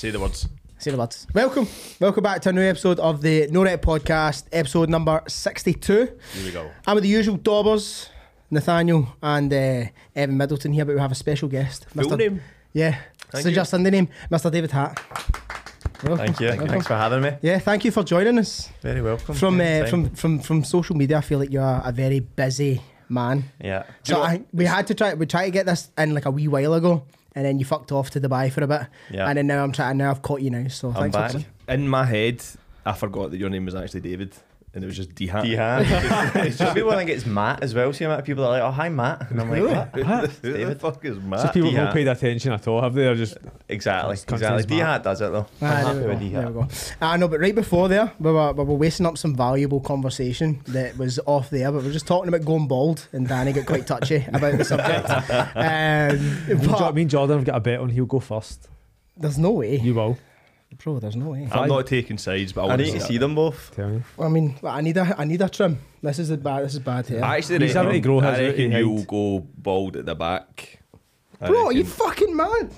Say the words. Say the words. Welcome. Welcome back to a new episode of the No Rep Podcast, episode number 62. Here we go. I'm with the usual daubers, Nathaniel and uh, Evan Middleton here, but we have a special guest. Full name? Yeah. Thank so you. just Sunday name, Mr. David Hatt. Welcome. Thank you. Welcome. Thanks for having me. Yeah, thank you for joining us. Very welcome. From uh, from from from social media, I feel like you're a very busy man. yeah. So know? I, we had to try. We tried to get this in like a wee while ago, and then you fucked off to Dubai for a bit. Yeah. And then now I'm trying. Now I've caught you now. So I'm thanks back. for coming. In my head, I forgot that your name was actually David, and it was just D Hat. Dihan. Some people think it's Matt as well. See, amount of people are like, "Oh, hi, Matt," and I'm like, Really? "What?" Who the fuck is Matt?" So people have yeah. not paid attention at all, have they? They're just Exactly. Just can't Exactly. say it's Matt. Dihat does it though. Ah, I'm there, happy we go. with there we go. I know, but right before there, we were, we were wasting up some valuable conversation that was off there, but we are just talking about going bald, and Danny got quite touchy about the subject. um, me, and Jo- but me and Jordan have got a bet on he'll go first. there's no way, You will. Bro. There's no way. I'm not taking sides, but I, I want need to see them both. Tell me. I mean, I need a, I need a trim. This is a bad. This is bad here. I actually He's reckon, having to grow his I reckon you'll go bald at the back. I bro, are you fucking mad?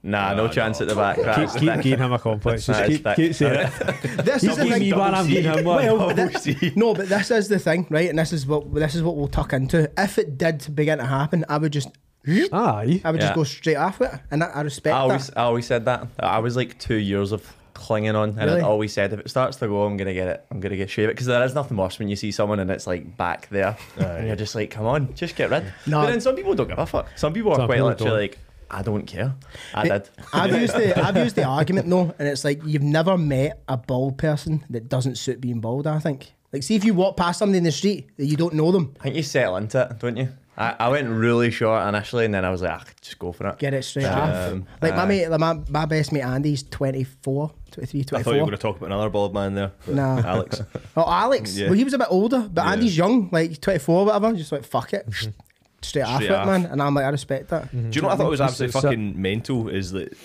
Nah, No, no chance no. at the back. Keep, That's keep giving him a complex. Just That is keep, thick. keep saying it. This He's is the giving thing. me one, I'm giving him one. Well, Double thi- C. no, but this is the thing, right? And this is what this is what we'll tuck into. If it did begin to happen, I would just, Aye. I would just Yeah. go straight off it, and I, I respect I always, that. I always said that. I was like two years of clinging on, and Really? I always said if it starts to go, I'm gonna get it. I'm gonna get shave it because there is nothing worse when you see someone and it's like back there, and you're just like, come on, just get rid. No. But then some people don't give a fuck. Some people are Some quite people literally don't. like, I don't care. I Hey, did. I've used the I've used the argument though, and it's like you've never met a bald person that doesn't suit being bald. I think. Like, see if you walk past somebody in the street that you don't know them, I think you settle into it, don't you? I, I went really short initially, and then I was like, ah, just go for it. get it straight Um, off. Like my aye. mate, like my, my best mate Andy's 24, 23, 24. I thought you were going to talk about another bald man there. No. Alex. Oh, Alex. Yeah. Well, he was a bit older, but Yeah. Andy's young, like 24, whatever. Just like, fuck it. Straight, off Straight it, man. And I'm like, I respect that. Do you know what I thought was absolutely it's a- fucking mental? Is that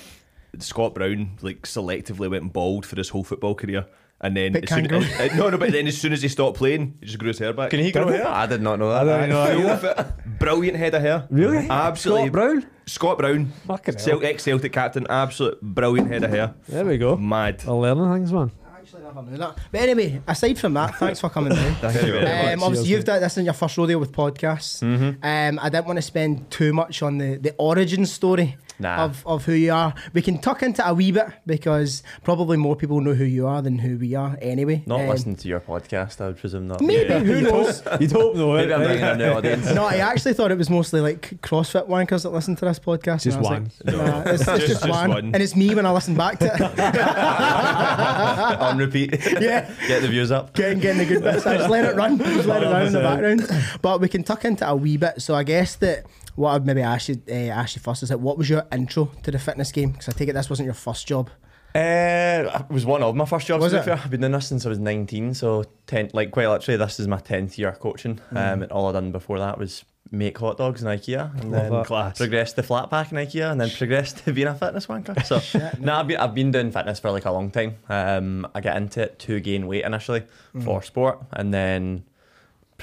Scott Brown like selectively went bald for his whole football career, and then But as soon, can't uh, no, no, but then as soon as he stopped playing, he just grew his hair back. Can he grow hair? I did not know that. I don't know. Full either. of it. Brilliant head of hair. Really? Absolutely. Scott Brown? Scott Brown, Fucking hell. Cel- ex-Celtic captain, absolute brilliant head of hair. There we go. Mad. I'm learning things, man. I actually never knew that. But anyway, aside from that, thanks for coming down. Thank you very much. Um, obviously, you've done this in your first rodeo with podcasts. Um, I didn't want to spend too much on the, the origin story Nah. of, of who you are. We can tuck into a wee bit because probably more people know who you are than who we are anyway. Not Um, listening to your podcast, I would presume not. Maybe, Yeah. who knows? You'd hope no. Maybe I'm right? bringing a new audience. no, I actually thought it was mostly like CrossFit wankers that listen to this podcast. Just and I was one. Like, nah, it's, it's Just- just, just one. one. And it's me when I listen back to it. On repeat. yeah. Get the views up. getting, getting the good bits. I just let it run. Just let it run in the background. But we can tuck into a wee bit. So I guess that what I'd maybe ask you, uh, ask you first is that what was your intro to the fitness game? Because I take it this wasn't your first job. Uh, it was one of my first jobs. Was it? fair. I've been doing this since I was 19, so 10, like quite literally, this is my 10th year coaching. Mm. Um, and all I'd done before that was make hot dogs in IKEA, and Love then that. Class. progressed to flat pack in IKEA, and then progressed to being a fitness wanker. So no, I've been I've been doing fitness for like a long time. Um, I got into it to gain weight initially Mm. for sport, and then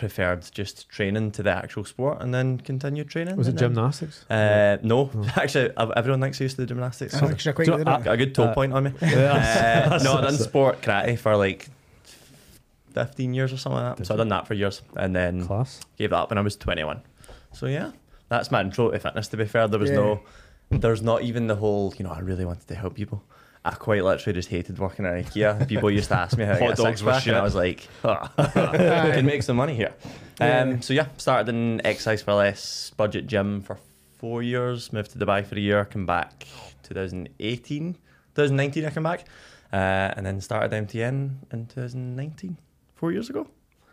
preferred just training to the actual sport, and then continued training. Was it then- gymnastics? Uh, no, actually, everyone thinks I used to do gymnastics. Oh, 'cause you're quite Do- good at it. Got a good toe Uh, point on me. Yeah. Uh, no, I done sport karate for like 15 years or something like that. So I done that for years and then Class. gave that up when I was 21. So yeah, that's my intro to fitness. To be fair, there was Yeah. no, there's not even the whole. You know, I really wanted to help people. I quite literally just hated working at IKEA. People used to ask me how to Hot get dogs six were pack, and I was like, "Ah, I can make some money here. Yeah. Um, so yeah, started in Xercise4Less budget gym for four years. Moved to Dubai for a year. Come back 2018, 2019. I come back, uh, and then started MTN in 2019, four years ago,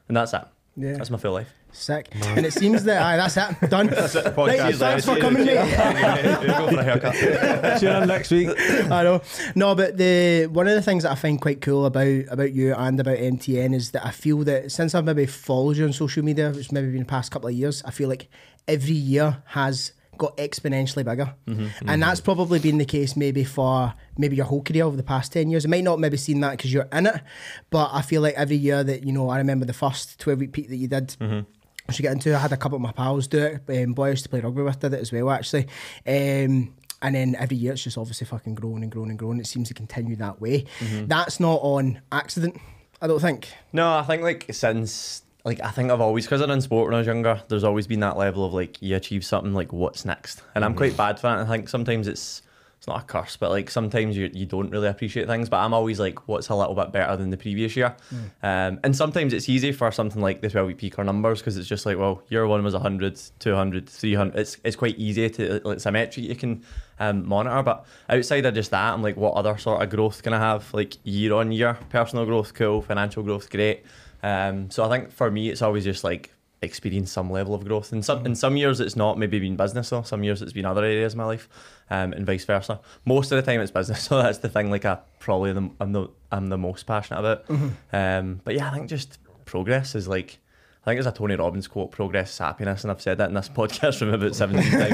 and that's that. Yeah. That's my full life. Sick. And it seems that aye, that's it. Done. That's it. Right, thanks for coming, mate. Go for a haircut. Tune in next week. I know. No, but the one of the things that I find quite cool about about you and about MTN is that I feel that since I've maybe followed you on social media, which maybe been the past couple of years, I feel like every year has got exponentially bigger. Mm-hmm, mm-hmm. And that's probably been the case maybe for maybe your whole career over the past 10 years. It might not maybe seen that because you're in it, but I feel like every year that, you know, I remember the first 12 week peak that you did. Which you get into, I had a couple of my pals do it. Um, boy I used to play rugby with did it as well, actually. Um, and then every year it's just obviously fucking growing and growing and growing. It seems to continue that way. Mm-hmm. That's not on accident, I don't think. No, I think like since like I think I've always because I done sport when I was younger. There's always been that level of like you achieve something like what's next, and I'm quite bad for that. I think sometimes it's it's not a curse, but like sometimes you you don't really appreciate things. But I'm always like, what's a little bit better than the previous year? Um, and sometimes it's easy for something like the 12 week peak or numbers because it's just like, well, year one was 100, 200, 300. It's it's quite easy to it's a metric you can um, monitor. But outside of just that, I'm like, what other sort of growth can I have? Like year on year, personal growth, cool. Financial growth, great. Um, so I think for me, it's always just like experience some level of growth. And some in some years it's not maybe been business though. Some years it's been other areas of my life, um, and vice versa. Most of the time it's business. So that's the thing. Like I probably the, I'm the I'm the most passionate about. Um, but yeah, I think just progress is like. I think it's a Tony Robbins quote, progress is happiness, and I've said that in this podcast from about 17 times.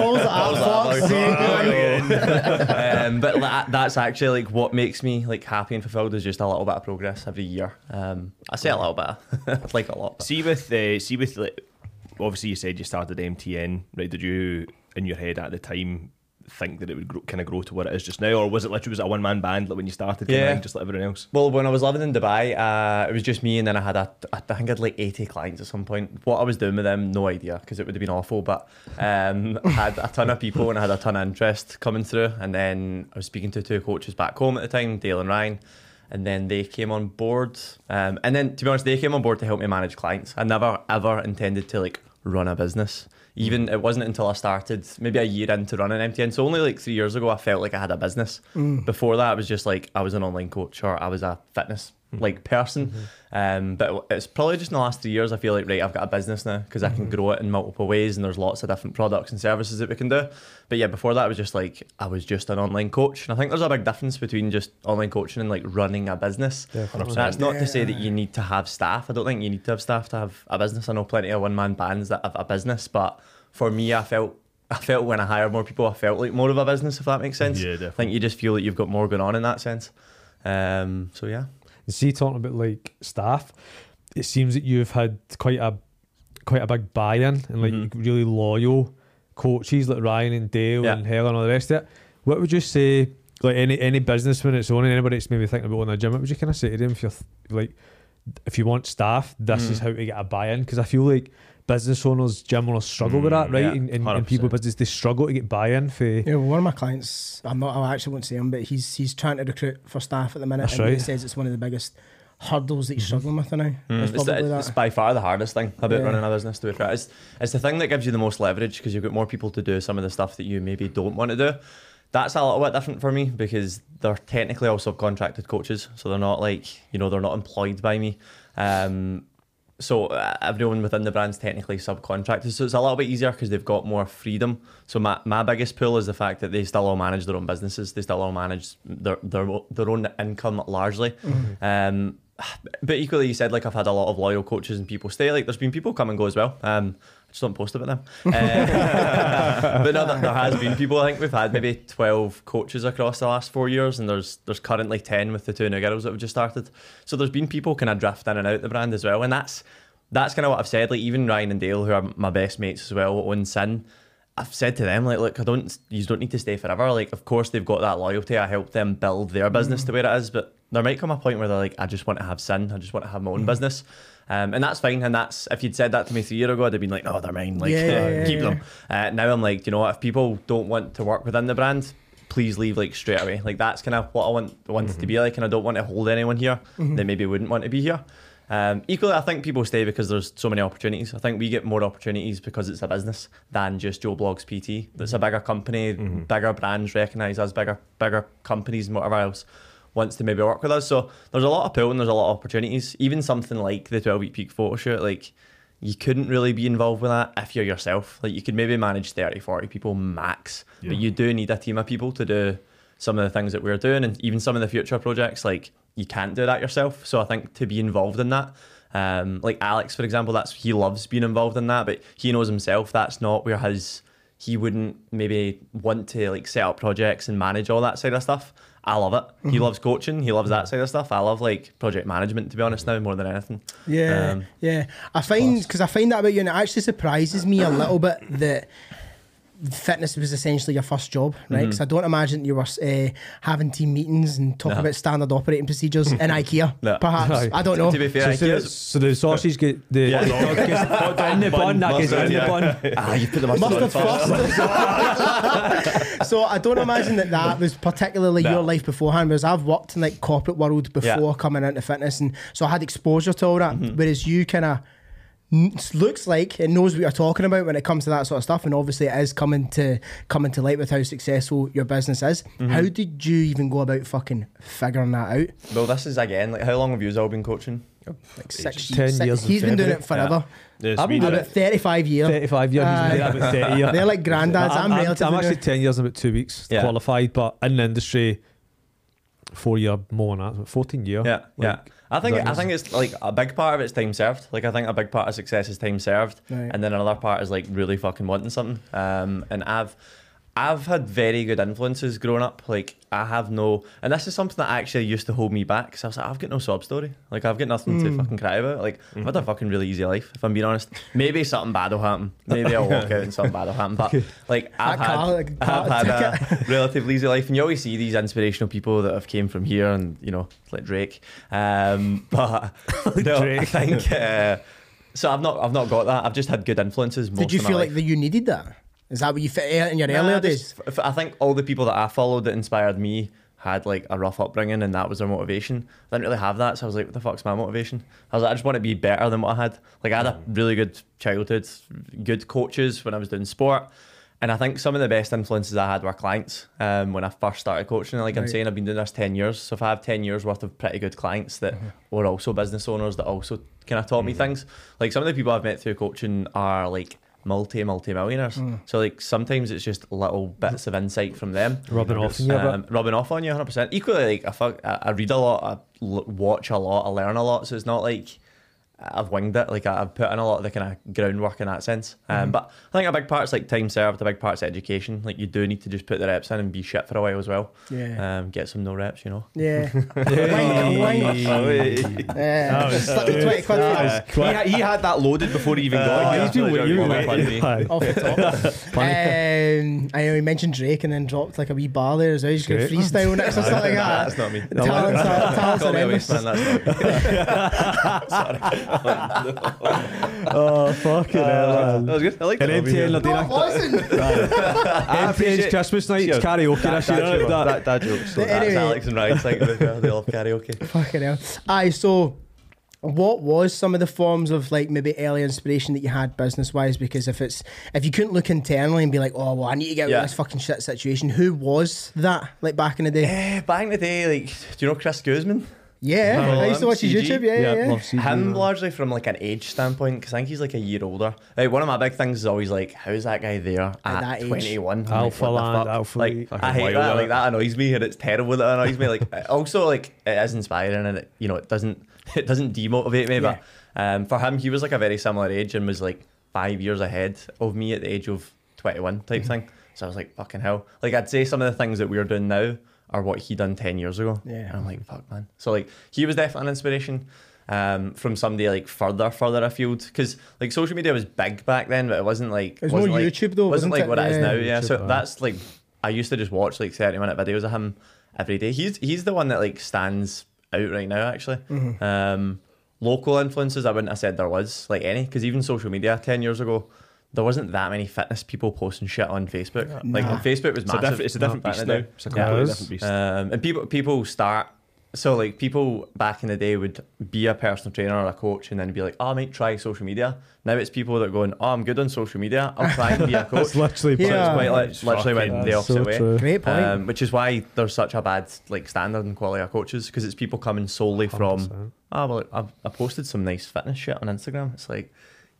Balls up, fuck's sake. Um, but that, that's actually like what makes me like happy and fulfilled is just a little bit of progress every year. Um, I say a little bit, I'd like a lot. but- See with uh, see with like, obviously you said you started MTN, right? Did you in your head at the time think that it would grow, kind of grow to what it is just now, or was it literally was it a one man band like when you started, Yeah. just like everyone else? Well, when I was living in Dubai, uh, it was just me, and then I had a, I think I had like 80 clients at some point. What I was doing with them, no idea, because it would have been awful. But um, I had a ton of people and I had a ton of interest coming through. And then I was speaking to two coaches back home at the time, Dale and Ryan. And then they came on board. Um, and then, to be honest, they came on board to help me manage clients. I never, ever intended to like run a business. Even it wasn't until I started maybe a year into running MTN. So only like three years ago, I felt like I had a business. Mm. Before that, it was just like I was an online coach or I was a fitness like person. Um, but it's probably just in the last three years I feel like right, I've got a business now because I can grow it in multiple ways and there's lots of different products and services that we can do. But yeah, before that, it was just like I was just an online coach, and I think there's a big difference between just online coaching and like running a business. Definitely. That's not to say that you need to have staff. I don't think you need to have staff to have a business. I know plenty of one man bands that have a business, but for me, I felt I felt when I hired more people, I felt like more of a business, if that makes sense. Yeah, definitely. I think you just feel that you've got more going on in that sense. Um, so yeah. See, talking about like staff, it seems that you've had quite a quite a big buy-in and like Mhm. really loyal coaches like Ryan and Dale Yeah. and Helen and all the rest of it. What would you say, like any any business when it's on and anybody that's maybe thinking about owning a gym, what would you kind of say to them if you're th- like, if you want staff, this Mm. is how to get a buy-in? Because I feel like business owners, gym owners struggle with that, Mm, right? yeah, and, and, and people 100%. business they struggle to get buy-in for. Yeah, well, one of my clients, I'm not, I actually won't say him, but he's he's trying to recruit for staff at the minute. That's and He says it's one of the biggest hurdles that he's struggling with now. Mm, It's it's, probably the- it's by far the hardest thing about Yeah. running a business. To be fair, it's, it's the thing that gives you the most leverage because you've got more people to do some of the stuff that you maybe don't want to do. That's a little bit different for me because they're technically all subcontracted coaches, so they're not like you know they're not employed by me. Um, so uh, everyone within the brand's technically subcontracted, so it's a little bit easier because they've got more freedom. So my, my biggest pull is the fact that they still all manage their own businesses. They still all manage their their, their own income largely. Um, but equally, you said like I've had a lot of loyal coaches and people stay. Like there's been people come and go as well. Um, just don't post about them. Uh, but no, there, there has been people. I think we've had maybe twelve coaches across the last four years, and there's there's currently ten with the two new girls that have just started. So there's been people kind of drift in and out the brand as well, and that's that's kind of what I've said. Like even Ryan and Dale, who are my best mates as well, on Sin. I've said to them like, look, I don't, you don't need to stay forever. Like, of course they've got that loyalty. I helped them build their business to where it is, but there might come a point where they're like, I just want to have sin. I just want to have my own business, um, and that's fine. And that's if you'd said that to me three years ago, I'd have been like, no, they're mine. Like, Yeah, keep them. Uh, now I'm like, you know what? If people don't want to work within the brand, please leave like straight away. Like that's kind of what I want want it to be like, and I don't want to hold anyone here that maybe wouldn't want to be here. Um, equally, I think people stay because there's so many opportunities. I think we get more opportunities because it's a business than just Joe Blogs PT. It's a bigger company, bigger brands recognise us, bigger bigger companies, and whatever else wants to maybe work with us. So there's a lot of pull and there's a lot of opportunities. Even something like the 12 week peak photo shoot, like you couldn't really be involved with that if you're yourself. Like you could maybe manage 30, 40 people max, Yeah. but you do need a team of people to do some of the things that we're doing and even some of the future projects. Like you can't do that yourself. So I think to be involved in that, um, like Alex, for example, that's he loves being involved in that, but he knows himself that's not where his he wouldn't maybe want to like set up projects and manage all that side of stuff. I love it. He loves coaching. He loves that side of stuff. I love like project management to be honest now more than anything. Yeah, Um, yeah. I find because I find that about you, and it actually surprises me a little bit that fitness was essentially your first job, right? Mm-hmm. Because I don't imagine you were uh, having team meetings and talking No. about standard operating procedures in IKEA, No. perhaps. Aye. I don't know. To be fair, So, so, the, IKEA's- so the sausage get the Yeah. hot dog gets in the bun, that gets in Mustard, the bun. ah, you put the mustard, Mustard on first. first. so I don't imagine that that was particularly No. your life beforehand. Whereas I've worked in like corporate world before Yeah. Mm-hmm. coming into fitness, and so I had exposure to all that. Whereas you kind of looks like it knows what you're talking about when it comes to that sort of stuff, and obviously it is coming to coming to light with how successful your business is. Mm-hmm. How did you even go about fucking figuring that out? Well, this is again like how long have you all been coaching? Like six, Ten six- years in He's been doing it February. forever. Yes, I've been did doing it. About thirty-five years. 35 years, Aye. he's been there about 30 years. They're like granddads. I'm, I'm, relatively I'm actually 10 years and about two weeks Yeah. qualified, but in the industry, four year more than that, 14 year. Yeah, yeah. I think I think it's like a big part of it's time served. Like I think a big part of success is time served, Right. and then another part is like really fucking wanting something. Um, and I've I've had very good influences growing up. Like I have no, and this is something that actually used to hold me back. Because I was like, I've got no sob story. Like I've got nothing to fucking cry about. Like I've had a fucking really easy life. If I'm being honest, maybe something bad will happen. Maybe I'll walk out and something bad will happen. But like I've had, like, I've had a relatively easy life, and you always see these inspirational people that have came from here, and you know, like Drake. Um, but no, I think uh, so. I've not, I've not got that. I've just had good influences. Most Did you feel like that you needed that? Is that what you fit in your Nah, earlier just- days? f- f- I think all the people that I followed that inspired me had like a rough upbringing and that was their motivation. I didn't really have that, so I was like, what the fuck's my motivation? I was like, I just want to be better than what I had. Like I had a mm. really good childhood, good coaches when I was doing sport. And I think some of the best influences I had were clients um, when I first started coaching. Like I'm saying, I've been doing this 10 years. So if I have 10 years worth of pretty good clients that mm-hmm. were also business owners that also kind of taught me mm-hmm. things, like some of the people I've met through coaching are like multi, multi millionaires. So like sometimes it's just little bits of insight from them. Rubbing off on you a bit. Um, rubbing off on you 100%. Equally, like I, fuck, I, I read a lot, I l- watch a lot, I learn a lot. So it's not like I've winged it. Like I- I've put in a lot of the kind of groundwork in that sense. Um, But I think a big part's like time served. A big part's education. Like you do need to just put the reps in and be shit for a while as well. Yeah. Um, get some no reps, you know. Yeah. Yeah. Slip the 20 quid for Uh, he, had, he had that loaded before he even got here. he's been Like, waiting, you're you've making been fun of me. waiting. off the top. um, I know he mentioned Drake and then dropped like a wee bar there as well. He's going to freestyle next or something like that. That's not me. Talents are, talents Call are me a endless. waste man. That's not me. Oh, fucking hell. That was good. I like And that. MTN are doing No, a- it. MTN's Christmas night, it's karaoke That, this that, isn't it? that, that joke. So But That's. Alex and Ryan's thing. They love karaoke. Fucking hell. Aye, so what was some of the forms of like maybe early inspiration that you had business wise? Because if it's if you couldn't look internally and be like, oh well, I need to get out of this fucking shit situation, who was that like back in the day? Eh, back in the day, like, do you know Chris Guzman? Yeah, I used to watch his CG. YouTube. Yeah, yeah, yeah. love CG, Him man. largely from like an age standpoint, because I think he's like a year older. Like one of my big things is always like, how's that guy there at, that age. 21? I'm Alpha like, what the land, fuck? alpha Like. I hate wild, that. isn't Like that annoys me, and it's terrible that it annoys me. Like also like it is inspiring, and it you know it doesn't it doesn't demotivate me. But um, for him, he was like a very similar age and was like five years ahead of me at the age of 21 type Mm-hmm. thing. So I was like, fucking hell. Like I'd say some of the things that we're doing now are what he done 10 years ago. Yeah. And I'm like, fuck, man. So like he was definitely an inspiration um, from somebody like further, further afield. Because like social media was big back then, but it wasn't like It was wasn't more like, YouTube though, Wasn't wasn't like it? what it is now. Yeah. So YouTube, aye. that's like I used to just watch like 30 minute videos of him every day. He's he's the one that like stands out right now actually. Mm-hmm. Um, local influences, I wouldn't have said there was like any because even social media 10 years ago. There wasn't that many fitness people posting shit on Facebook. Like Nah. Facebook was It's a massive. different, it's a different back beast in now. It's a Yeah. completely it is. different beast. Um, and people people start so like people back in the day would be a personal trainer or a coach and then be like, oh, I might try social media. Now it's people that are going, oh, I'm good on social media. I'll try and be a coach. It's literally So Yeah. it's quite li- It's literally went the opposite so way. Great point. Um, which is why there's such a bad like standard and quality of coaches because it's people coming solely from 100%. oh well I've, I posted some nice fitness shit on Instagram. It's like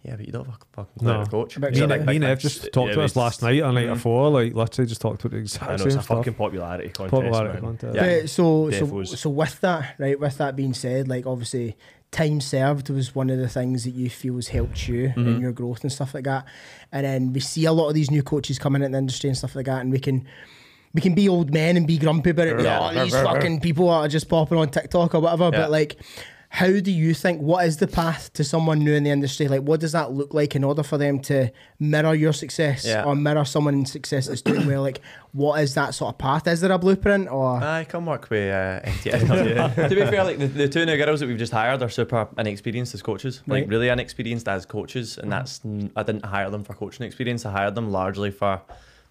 yeah, but you don't have a fucking No. no. coach. About It's Me and, big, me and Ev just talked Yeah, to us last night on night before, like literally just talked about the I exact know same it's a stuff. fucking popularity contest. Popularity man. contest. Yeah. But so, so, Defos. so with that, right, with that being said, like obviously time served was one of the things that you feel has helped you Mm-hmm. in your growth and stuff like that. And then we see a lot of these new coaches coming in the industry and stuff like that, and we can we can be old men and be grumpy about it. Yeah. Oh, these fucking people are just popping on TikTok or whatever. Yeah. But like how do you think? What is the path to someone new in the industry? Like, what does that look like in order for them to mirror your success Yeah. or mirror someone's success that's doing well? Like, what is that sort of path? Is there a blueprint or? I come work with uh, to be fair, like the, the two new girls that we've just hired are super inexperienced as coaches, like Right. really inexperienced as coaches, and that's i didn't hire them for coaching experience. I hired them largely for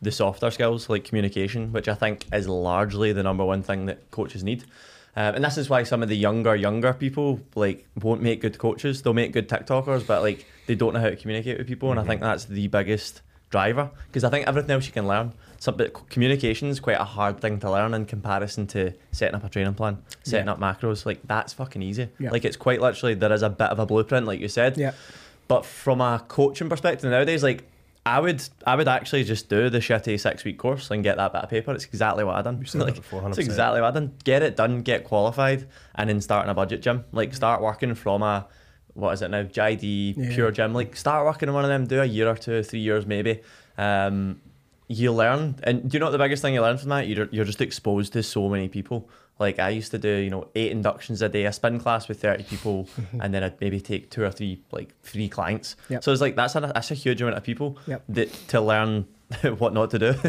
the softer skills like communication, which I think is largely the number one thing that coaches need. Um, and this is why some of the younger, younger people like won't make good coaches. They'll make good TikTokers, but like they don't know how to communicate with people. And I think that's the biggest driver because I think everything else you can learn. Some but communication is quite a hard thing to learn in comparison to setting up a training plan, setting Yeah. up macros. Like that's fucking easy. Yeah. Like it's quite literally there is a bit of a blueprint, like you said. Yeah. But from a coaching perspective nowadays, like I would, I would actually just do the shitty six week course and get that bit of paper. It's exactly what I done. that Like, it's exactly what I done. Get it done, get qualified, and then start in a budget gym. Like start working from a what is it now? JD Yeah. pure gym. Like start working in one of them. Do a year or two, three years maybe. Um, you learn, and do you know what the biggest thing you learn from that? You're you're just exposed to so many people. Like I used to do, you know, eight inductions a day, a spin class with thirty people, and then I'd maybe take two or three like three clients. Yep. So it's like that's a that's a huge amount of people Yep. that to learn what not to do.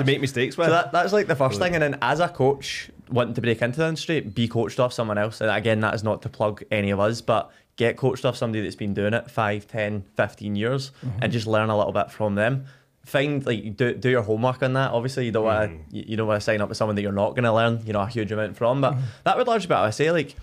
to make mistakes with. So that, that's like the first thing. And then as a coach wanting to break into the industry, be coached off someone else. And again, that is not to plug any of us, but get coached off somebody that's been doing it 5, 10, 15 years and mm-hmm. just learn a little bit from them. Find like do, do your homework on that. Obviously, you don't want to mm. you, you don't want to sign up with someone that you're not going to learn you know a huge amount from. But mm-hmm. that would largely be what I say. Like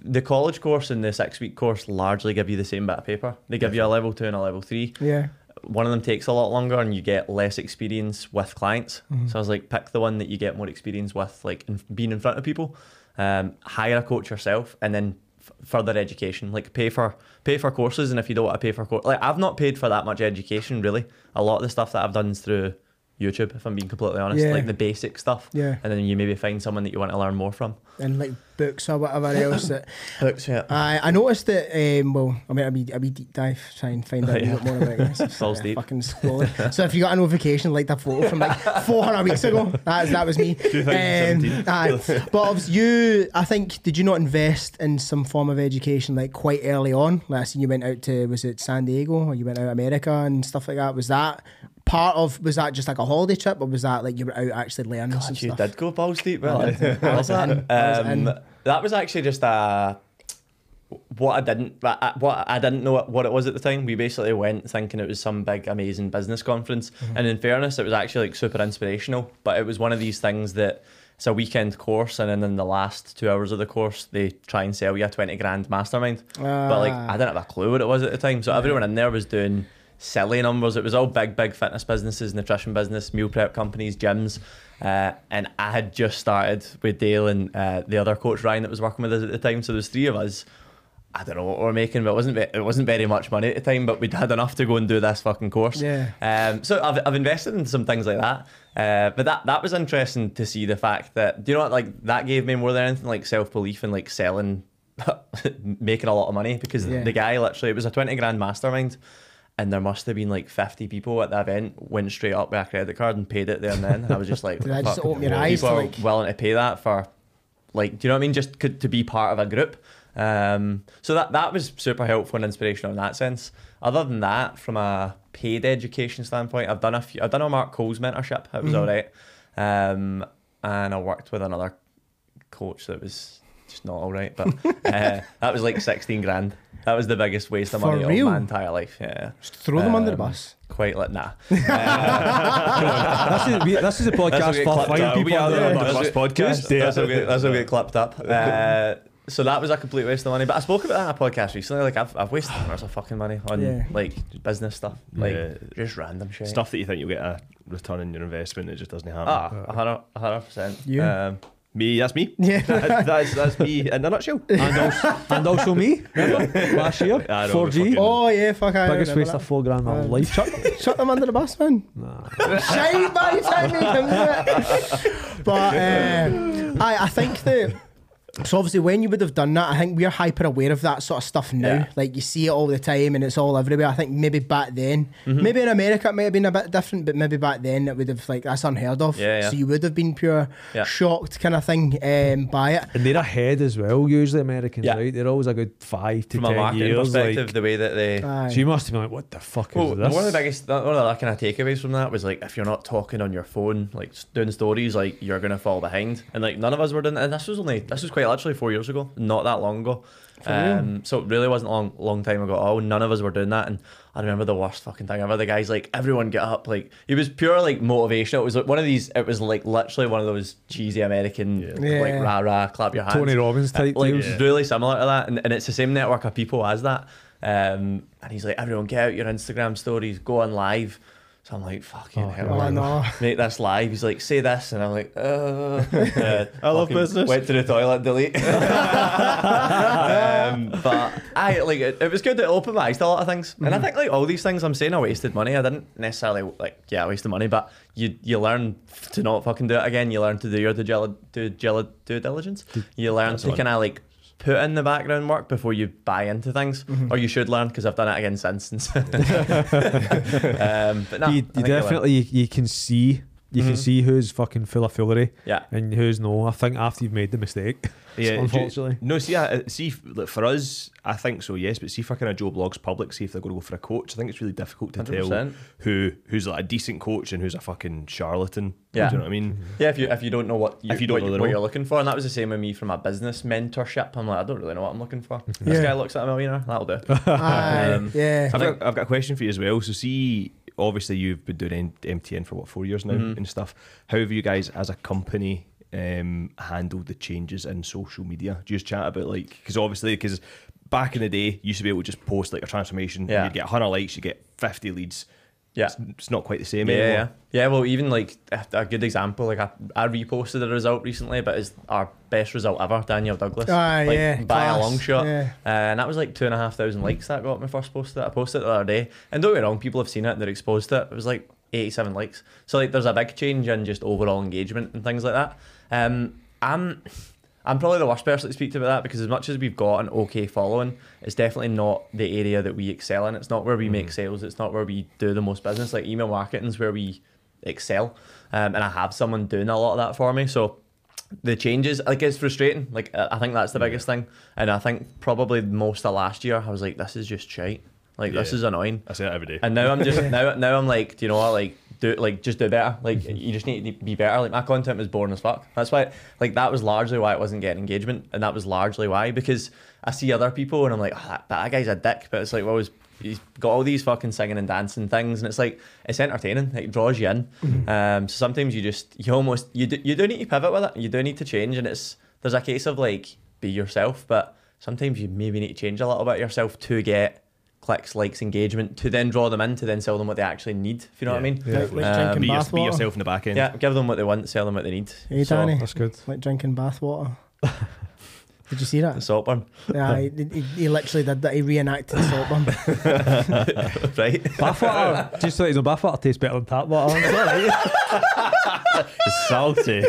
the college course and the six week course largely give you the same bit of paper. They give you a level two and a level three Yeah. one of them takes a lot longer and you get less experience with clients. Mm-hmm. So I was like, pick the one that you get more experience with, like in, being in front of people. Um, hire a coach yourself, and then further education. Like pay for pay for courses, and if you don't want to pay for course, like I've not paid for that much education really. A lot of the stuff that I've done is through YouTube, if I'm being completely honest, Yeah. like the basic stuff. Yeah. And then you maybe find someone that you want to learn more from. And like books or whatever else that. Books, yeah. I I noticed that. Um, well, I mean, a wee, a wee deep dive, try and find out a Yeah. bit more about this. Uh, deep. Fucking scrolling. so if you got a notification like that photo from like 400 weeks ago, that that was me. 2017. Um, aye. but you, I think, did you not invest in some form of education like quite early on? Like I seen you went out to was it San Diego or you went out to America and stuff like that. Was that part of? Was that just like a holiday trip or was that like you were out actually learning some you stuff? did go balls deep. Well, I was in. I was in. Um, that was actually just a what I didn't what I didn't know what it was at the time. We basically went thinking it was some big amazing business conference, and in fairness, it was actually like super inspirational. But it was one of these things that it's a weekend course, and then in the last two hours of the course, they try and sell you a twenty grand mastermind. but like Ah. I didn't have a clue what it was at the time, so everyone in there was doing silly numbers. It was all big, big fitness businesses, nutrition business, meal prep companies, gyms. Uh, and I had just started with Dale and uh, the other coach Ryan that was working with us at the time. So there's three of us. I don't know what we were making, but it wasn't it wasn't very much money at the time. But we'd had enough to go and do this fucking course. Yeah. Um, so I've, I've invested in some things like that. Uh, but that that was interesting to see the fact that do you know what like that gave me more than anything like self belief and like selling, making a lot of money because Yeah. the guy literally it was a twenty grand mastermind. And there must have been like 50 people at the event, went straight up with a credit card and paid it there and then. And I was just like, Did that just open your eyes people are like- willing to pay that for like do you know what I mean? Just could, to be part of a group. Um, so that that was super helpful and inspirational in that sense. Other than that from a paid education standpoint I've done a few I've done a Mark Cole's mentorship. It was Mhm. alright. Um, and I worked with another coach that was just not alright but uh, that was like 16 grand that was the biggest waste of For money real? of my entire life yeah Just throw them under the Um, bus. quite like nah this, is, we, this is a podcast for clipped fine people. We are the Yeah. Under the Bus podcast. This will get, this will get clipped up. Uh, so that was a complete waste of money. But I spoke about that on a podcast recently. Like I've, I've wasted hours of fucking money on Yeah. like business stuff, like Yeah. just random shit. Stuff that you think you'll get a return on your investment, it just doesn't happen. Ah, a hundred, a hundred percent. Yeah. Um, Me, that's me. Yeah. That- that's that's me in a nutshell. and, also, and also me, remember? Last year, 4G. Oh yeah, fuck I Biggest remember waste that. of four grand in my Uh, life. Shut, shut them under the bus, man. Nah. Shite by the time they come. But uh, I, I think that So obviously, when you would have done that, I think we're hyper aware of that sort of stuff now. Yeah. Like you see it all the time, and it's all everywhere. I think maybe back then, Mm-hmm. maybe in America it might have been a bit different, but maybe back then it would have like that's unheard of. Yeah, yeah. So you would have been pure Yeah. shocked kind of thing um, by it. And they're ahead as well. Usually Americans, Yeah. right? They're always a good five to From a ten marketing years. perspective, Like, the way that they. Aye. so you must have been like, "What the fuck Well, is this?" one of the biggest, one of the kind of takeaways from that was like, if you're not talking on your phone, like doing stories, like you're gonna fall behind. And like none of us were doing, and this was only, this was quite literally four years ago, not that long ago. Um, so it really wasn't a long, long time ago. Oh, none of us were doing that, and I remember the worst fucking thing ever. The guys like everyone get up, like it was pure like motivational. It was like one of these. It was like literally one of those cheesy American Yeah. like rah rah, clap your hands. Tony Robbins type like deals. really similar to that, and, and it's the same network of people as that. Um, and he's like, everyone get out your Instagram stories, go on live. So I'm like, fucking Oh, hell, Oh, no. make this live. He's like, say this, and I'm like, uh, uh, I love business. Went to the toilet, delete. um, but I like it, it was good. It opened my eyes to a lot of things, and I think like all these things I'm saying, I wasted money. I didn't necessarily like, yeah, I wasted money, but you you learn to not fucking do it again. You learn to do your due, due, due diligence. You learn That's to kind of like put in the background work before you buy into things, Mm-hmm. or you should learn because I've done it again since. um, but no, you, you definitely you, you can see you can Mhm. see who's fucking full of foolery yeah. and who's no. I think after you've made the mistake, Yeah, do you- unfortunately. no, see, I, see, f- like, for us, I think so, yes. But see, for kind of Joe Blogs public, see if they're going to go for a coach, I think it's really difficult to tell 100%. who who's like a decent coach and who's a fucking charlatan. Yeah. do you know what I mean? Yeah, if you if you don't know what you, If you don't what, know the what you're looking for, and that was the same with me from my business mentorship. I'm like, I don't really know what I'm looking for. This Yeah. guy looks like a millionaire. That'll do. Um, yeah. I've got, I've got a question for you as well. So, see, obviously, you've been doing MTN for what four years now Mhm. and stuff. How have you guys, as a company, um, handled the changes in social media? Do you just chat about like because obviously because back in the day, you used to be able to just post like a transformation. Yeah. You'd get 100 likes, you get 50 leads. Yeah. It's, it's not quite the same Yeah, anymore. yeah, yeah. Well, even like a, a good example, like I, I reposted a result recently, but it's our best result ever, Daniel Douglas. Aye, like, yeah, by a long shot. yeah. Uh, and that was like two and a half thousand likes that got my first post that I posted the other day. And don't get me wrong, people have seen it, and they're exposed to it. It was like 87 likes. So like there's a big change in just overall engagement and things like that. Um, I'm I'm probably the worst person to speak to about that because as much as we've got an okay following, it's definitely not the area that we excel in. It's not where we make sales. It's not where we do the most business. Like email marketing is where we excel, um, and I have someone doing a lot of that for me. So the changes, like it's frustrating. Like I think that's the biggest thing, and I think probably most of last year I was like, this is just shite. Like this is annoying. I say that every day. And now I'm just now now I'm like, do you know what? Like do like just do better. Like you just need to be better. Like my content was boring as fuck. That's why like that was largely why it wasn't getting engagement, and that was largely why because I see other people and I'm like, oh, that, that guy's a dick. But it's like, well, he's, he's got all these fucking singing and dancing things, and it's like it's entertaining. Like, it draws you in. Um, so sometimes you just you almost you do, you do need to pivot with it. You do need to change, and it's there's a case of like be yourself, but sometimes you maybe need to change a little bit yourself to get clicks, likes, engagement, to then draw them in, to then sell them what they actually need. If you know what I mean? Yeah. Like, like Um, drinking be, your, be yourself in the back end. Yeah, give them what they want, sell them what they need. Hey, So, Danny. That's good. Like drinking bathwater. Did you see the that? Saltburn, Yeah, he, he, he literally did that. He reenacted the Saltburn. right? Bathwater, just so you know, bathwater tastes better than tap water. It's all right. It's salty.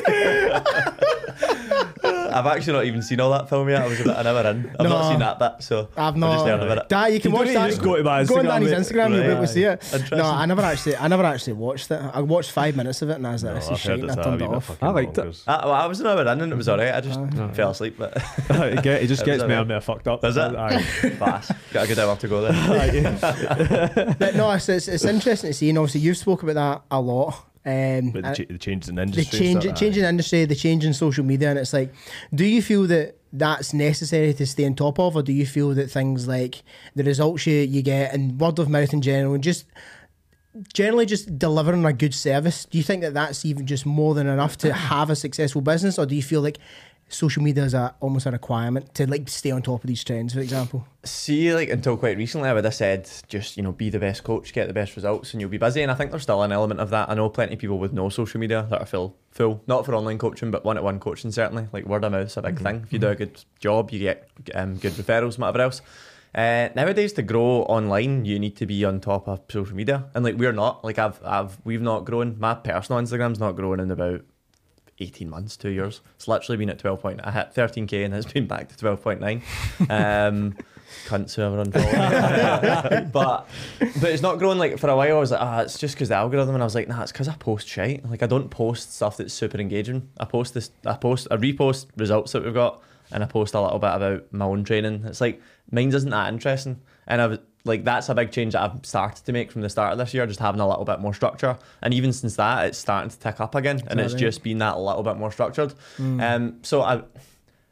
I've actually not even seen all that film yet. I was a bit, I never in. I've not seen that bit, so I've I'm just learning not. about it. Dad, you can You watch don't that. need to just go to my Go on Instagram, Danny's. Instagram, you'll be able to see it. No, I never actually, I never actually watched it. I watched five minutes of it and I was like, No, this I've is shit. And it's I a turned it off. I liked it. I, well, I was never in and it was alright. I just Uh, fell asleep, but it, get- it just It gets me alright. a bit fucked up. Does it? Aye. fast. Got a good hour to go there. But no, it's, it's, it's interesting to see. And obviously, you've spoken about that a lot. Um, But the, ch- the changes in the the industry. change, change in industry, the change in social media, and it's like, do you feel that that's necessary to stay on top of, or do you feel that things like the results you, you get and word of mouth in general, and just generally just delivering a good service, do you think that that's even just more than enough to have a successful business, or do you feel like social media is a, almost a requirement to like stay on top of these trends, for example? See, like until quite recently, I would have said just you know be the best coach, get the best results, and you'll be busy. And I think there's still an element of that. I know plenty of people with no social media that are full, full not for online coaching, but one-to-one coaching certainly. Like word of mouth's a big thing. If you do a good job, you get um, good referrals, and whatever else. Uh, nowadays, to grow online, you need to be on top of social media, and like we're not. Like I've, I've, we've not grown. My personal Instagram's not growing in about 18 months, two years. It's literally been at 12 point. I hit 13k and it's been back to 12.9. Um, cunts who ever unfollow me. but but it's not growing like for a while. I was like, ah, it's just because the algorithm, and I was like, nah, it's because I post shite. Like I don't post stuff that's super engaging. I post this, I post, I repost results that we've got, and I post a little bit about my own training. It's like mine isn't that interesting, and I was like, that's a big change that I've started to make from the start of this year, just having a little bit more structure. And even since that, it's starting to tick up again, and it's right? just been that little bit more structured. Um, so I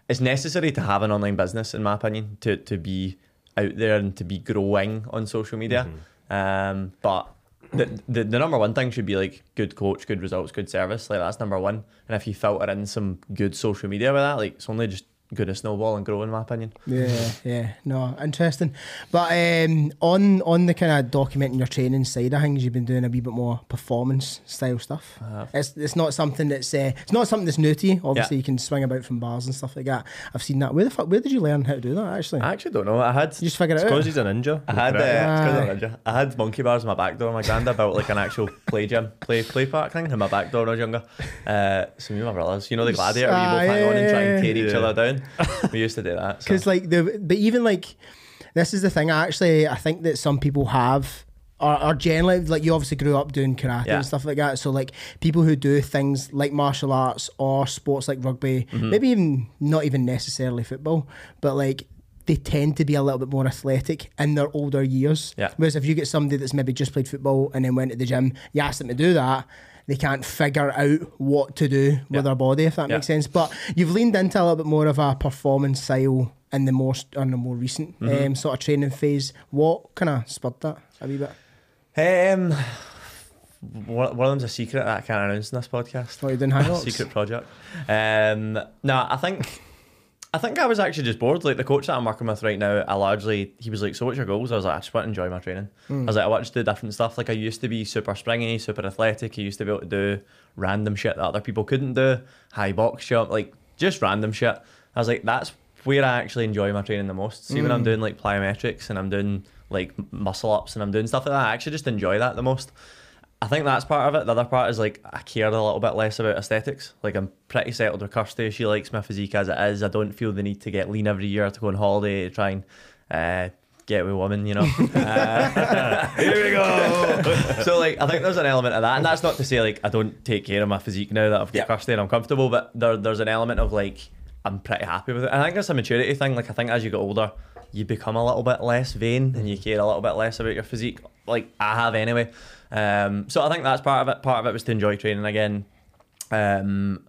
it's necessary to have an online business, in my opinion, to to be out there and to be growing on social media. Um, but the, the the number one thing should be like good coach, good results, good service. Like that's number one. And if you filter in some good social media with that, like it's only just going to snowball and grow, in my opinion. Yeah, yeah, no, interesting. But um, on on the kind of documenting your training side of things, you've been doing a wee bit more performance style stuff. Uh, It's it's not something that's uh, it's not something that's new to you. Obviously, you can swing about from bars and stuff like that. I've seen that. Where the fuck? Where did you learn how to do that? Actually, I actually don't know. I had you just figure it out. because he's a ninja. I had uh, Correct. it's 'cause I'm ninja. I had monkey bars in my back door. My granddad built like an actual play gym, play play park thing in my back door when I was younger. Uh, so me and my brothers, you know the gladiator, where you both Ah, hang on and try and yeah. tear each other down. We used to do that. So. Because like the but even like this is the thing. I actually, I think that some people have. Are, are generally like you obviously grew up doing karate Yeah. and stuff like that. So like people who do things like martial arts or sports like rugby, Mm-hmm. maybe even not even necessarily football, but like they tend to be a little bit more athletic in their older years. Yeah. Whereas if you get somebody that's maybe just played football and then went to the gym, you ask them to do that, they can't figure out what to do Yeah. with their body, if that Yeah. makes sense. But you've leaned into a little bit more of a performance style in the more in the more recent Mm-hmm. um, sort of training phase. What kind of spurred that a wee bit? Um, one, one of them's a secret that I can't announce in this podcast. What you doing hang secret project. Um, no, I think I think I was actually just bored. Like the coach that I'm working with right now, I largely he was like, "So what's your goals?" I was like, "I just want to enjoy my training." I hmm. was like, "I want to do different stuff." Like I used to be super springy, super athletic. I used to be able to do random shit that other people couldn't do, high box jump, like just random shit. I was like, "That's where I actually enjoy my training the most." See when I'm hmm. doing like plyometrics and I'm doing like muscle ups and I'm doing stuff like that, I actually just enjoy that the most. I think that's part of it. The other part is like I care a little bit less about aesthetics. Like I'm pretty settled with Kirsty. She likes my physique as it is. I don't feel the need to get lean every year to go on holiday to try and uh, get with women. You know. Uh, Here we go. so like I think there's an element of that, and that's not to say like I don't take care of my physique now that I've got Yeah. Kirsty and I'm comfortable, but there, there's an element of like I'm pretty happy with it. I think that's a maturity thing. Like I think as you get older, you become a little bit less vain and you care a little bit less about your physique. Like I have anyway. Um, so I think that's part of it. Part of it was to enjoy training again. Um,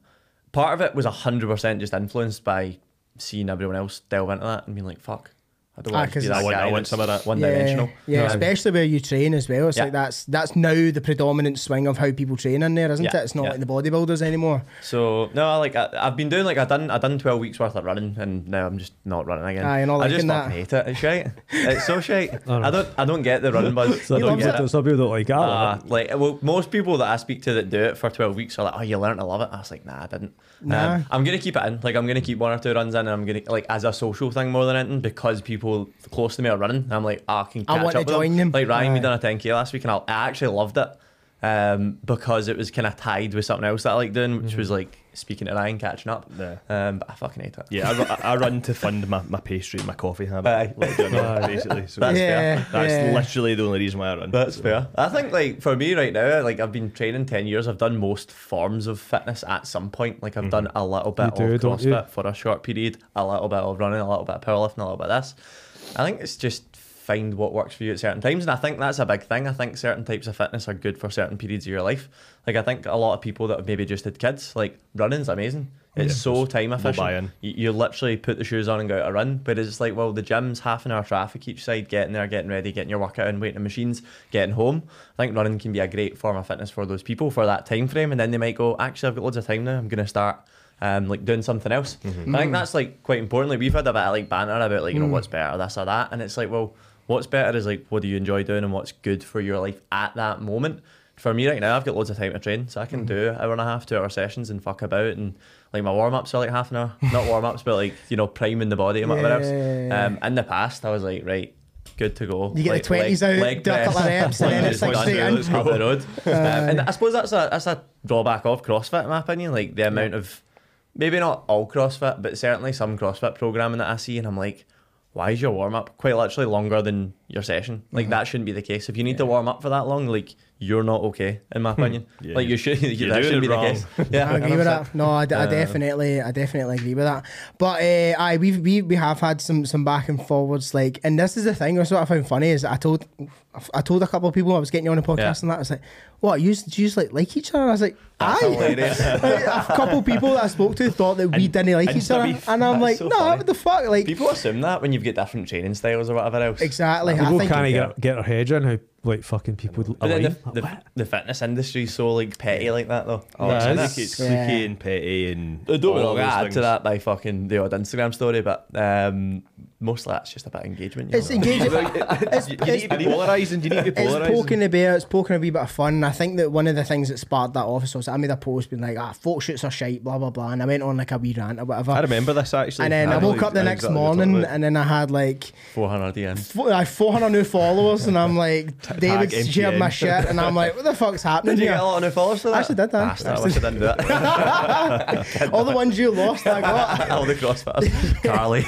part of it was hundred percent just influenced by seeing everyone else delve into that and being like, "Fuck, I don't Ah, want to 'cause be that I want- I want some of that. one yeah, dimensional." yeah, Um, especially where you train as well. It's Yeah. like that's that's now the predominant swing of how people train in there, isn't Yeah, it? It's not yeah. like the bodybuilders anymore. So no, I like I, I've been doing like I done I done twelve weeks worth of running, and now I'm just not running again. You're not I just liking fucking that. hate it. It's shite. It's so shite. I. I don't I don't get the running buzz. Some I don't people, get it. some people don't like it. I Uh, like well, most people that I speak to that do it for twelve weeks are like, "Oh, you learned to love it." I was like, "Nah, I didn't." Nah. Um, I'm gonna keep it in. Like, I'm gonna keep one or two runs in, and I'm gonna like as a social thing more than anything because people close to me are running. And I'm like, ah, I can I catch want up to with join them. Like Ryan, we Aye. done a 10k last week, and I, I actually loved it um, because it was kind of tied with something else that I like doing, which was like speaking to Ryan, catching up. Yeah. Um, but I fucking hate it. Yeah, I, I run to fund my, my pastry, my coffee habit, Aye. like, you know, basically. So That's yeah, that's yeah. literally the only reason why I run. That's fair. I think like for me right now, like I've been training ten years. I've done most forms of fitness at some point. Like I've done a little bit You of don't? CrossFit for a short period, a little bit of running, a little bit of powerlifting, a little bit of this. I think it's just find what works for you at certain times, and I think that's a big thing. I think certain types of fitness are good for certain periods of your life. Like I think a lot of people that have maybe just had kids, like running's amazing. It's Yeah, so time efficient. You, you literally put the shoes on and go out a run, but it's like, well, the gym's half an hour traffic each side, getting there, getting ready, getting your workout in, waiting on machines, getting home. I think running can be a great form of fitness for those people for that time frame, and then they might go, actually, I've got loads of time now. I'm gonna start. Um, like doing something else. Mm-hmm. I think that's like quite important. Like we've had a bit of like banter about like you know what's better, this or that, and it's like, well, what's better is like what do you enjoy doing and what's good for your life at that moment. For me right now, I've got loads of time to train, so I can do hour and a half, two hour sessions and fuck about and like my warm ups are like half an hour, not warm ups, but like you know priming the body and whatever else. Yeah. Um, in the past, I was like, right, good to go. You get the 20s out, do a couple of reps, and then it's like straight in. Up the road. Um, and I suppose that's a that's a drawback of CrossFit, in my opinion. Like the amount of maybe not all CrossFit, but certainly some CrossFit programming that I see, and I'm like, why is your warm up quite literally longer than your session? Like Mm-hmm. that shouldn't be the case. If you need to warm up for that long, like you're not okay, in my opinion. Yeah, like you should, you're that shouldn't be wrong. the case. Yeah, I agree with that. No, I, d- I definitely, I definitely agree with that. But uh, I we we we have had some some back and forwards. Like, and this is the thing. That's what I found funny is I told I told a couple of people I was getting you on a podcast Yeah. and that I was like, what you do you just like like each other? And I was like, That's aye. a couple of people that I spoke to thought that we And- didn't like each other, beef. and I'm like, That's so no, funny. what the fuck? Like, People assume that when you've got different training styles or whatever else. exactly. I People think can't yeah. get, get their heads around how like fucking people But then the, the, the fitness industry is so like petty like that though. Oh, Yeah, it's, it it's is. Yeah. and petty and I don't all know, those add things. to that by fucking the odd Instagram story, but um, mostly that's just about engagement. it's know. engaging. you, you need to be polarising. You need to be It's poking the bear, it's poking a wee bit of fun. And I think that one of the things that sparked that off was I made a post being like, ah, photo shoots are shite, blah, blah, blah. And I went on like a wee rant or whatever. I remember this actually. and then I, know woke up the next exactly morning and then I had like 400 DMs. fo- I had 400 new followers and I'm like, David tag shared my MTN. shit and I'm like, what the fuck's happening Did you here? get a lot of new followers for that? I actually did that. Bastard, I wish I didn't do that. All the ones you lost, I got. All the CrossFitters. Carly.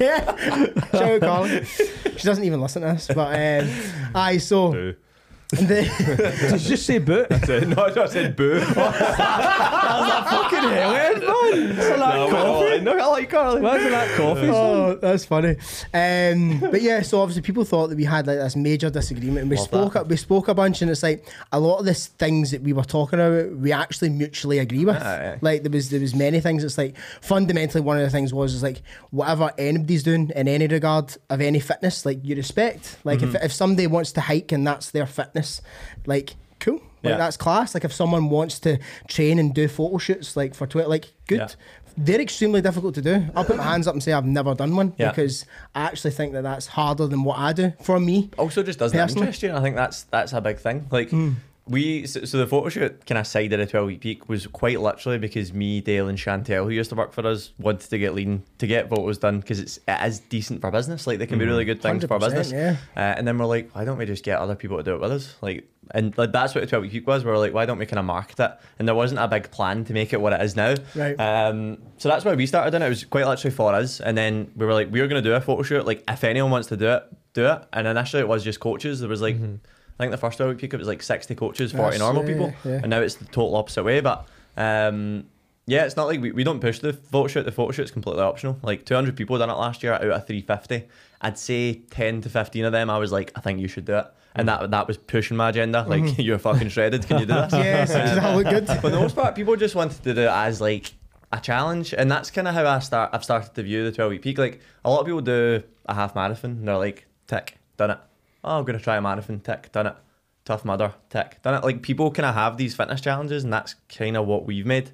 yeah. Shout out Carly. She doesn't even listen to us, but um, aye, so Boo. The, Did you just say boot? No, I said- no, I said boo. fucking hell, Ed, man. no, no, no, I like Carly. Imagine that coffee. oh, that's funny. Um, but yeah, so obviously people thought that we had like this major disagreement. And we Love spoke that. we spoke a bunch, and it's like a lot of these things that we were talking about, we actually mutually agree with. Aye, aye. Like there was there was many things. It's like fundamentally one of the things was is like whatever anybody's doing in any regard of any fitness, like you respect. Like Mm-hmm. if if somebody wants to hike and that's their fitness, like cool. Like Yeah. that's class. Like if someone wants to train and do photo shoots, like for Twitter, like good. Yeah. They're extremely difficult to do. I'll put my hands up and say I've never done one Yeah. because I actually think that that's harder than what I do for me. also just doesn't Personally. interest you. I think that's that's a big thing. Like hmm. We, so, so the photo shoot kind of side of the twelve week peak was quite literally because me, Dale, and Chantel, who used to work for us, wanted to get lean to get photos done because it's it is decent for business. Like they can be really good things for 100%, business. yeah. Uh, and then we're like, why don't we just get other people to do it with us? Like, and like that's what the twelve week peak was. We were like, why don't we kind of market it? And there wasn't a big plan to make it what it is now. Right. Um, so that's why we started in it. It was quite literally for us. And then we were like, we were going to do a photo shoot. Like, if anyone wants to do it, do it. And initially it was just coaches. There was like, I think the first 12 week peak, it was like 60 coaches, 40 That's- normal yeah, people. yeah. And now it's the total opposite way. But um, yeah, it's not like we, we don't push the photo shoot. The photo shoot's completely optional. Like 200 people done it last year out of 350. I'd say 10 to 15 of them, I was like, I think you should do it. And mm. that that was pushing my agenda. Like, mm-hmm. you're fucking shredded. Can you do this? Yes, um, does that look good? For the most part, people just wanted to do it as like a challenge, and that's kind of how I start. I've started to view the twelve week peak. Like a lot of people do a half marathon, and they're like, "Tick, done it." Oh, I'm gonna try a marathon. Tick, done it. Tough Mudder. Tick, done it. Like people kind of have these fitness challenges, and that's kind of what we've made.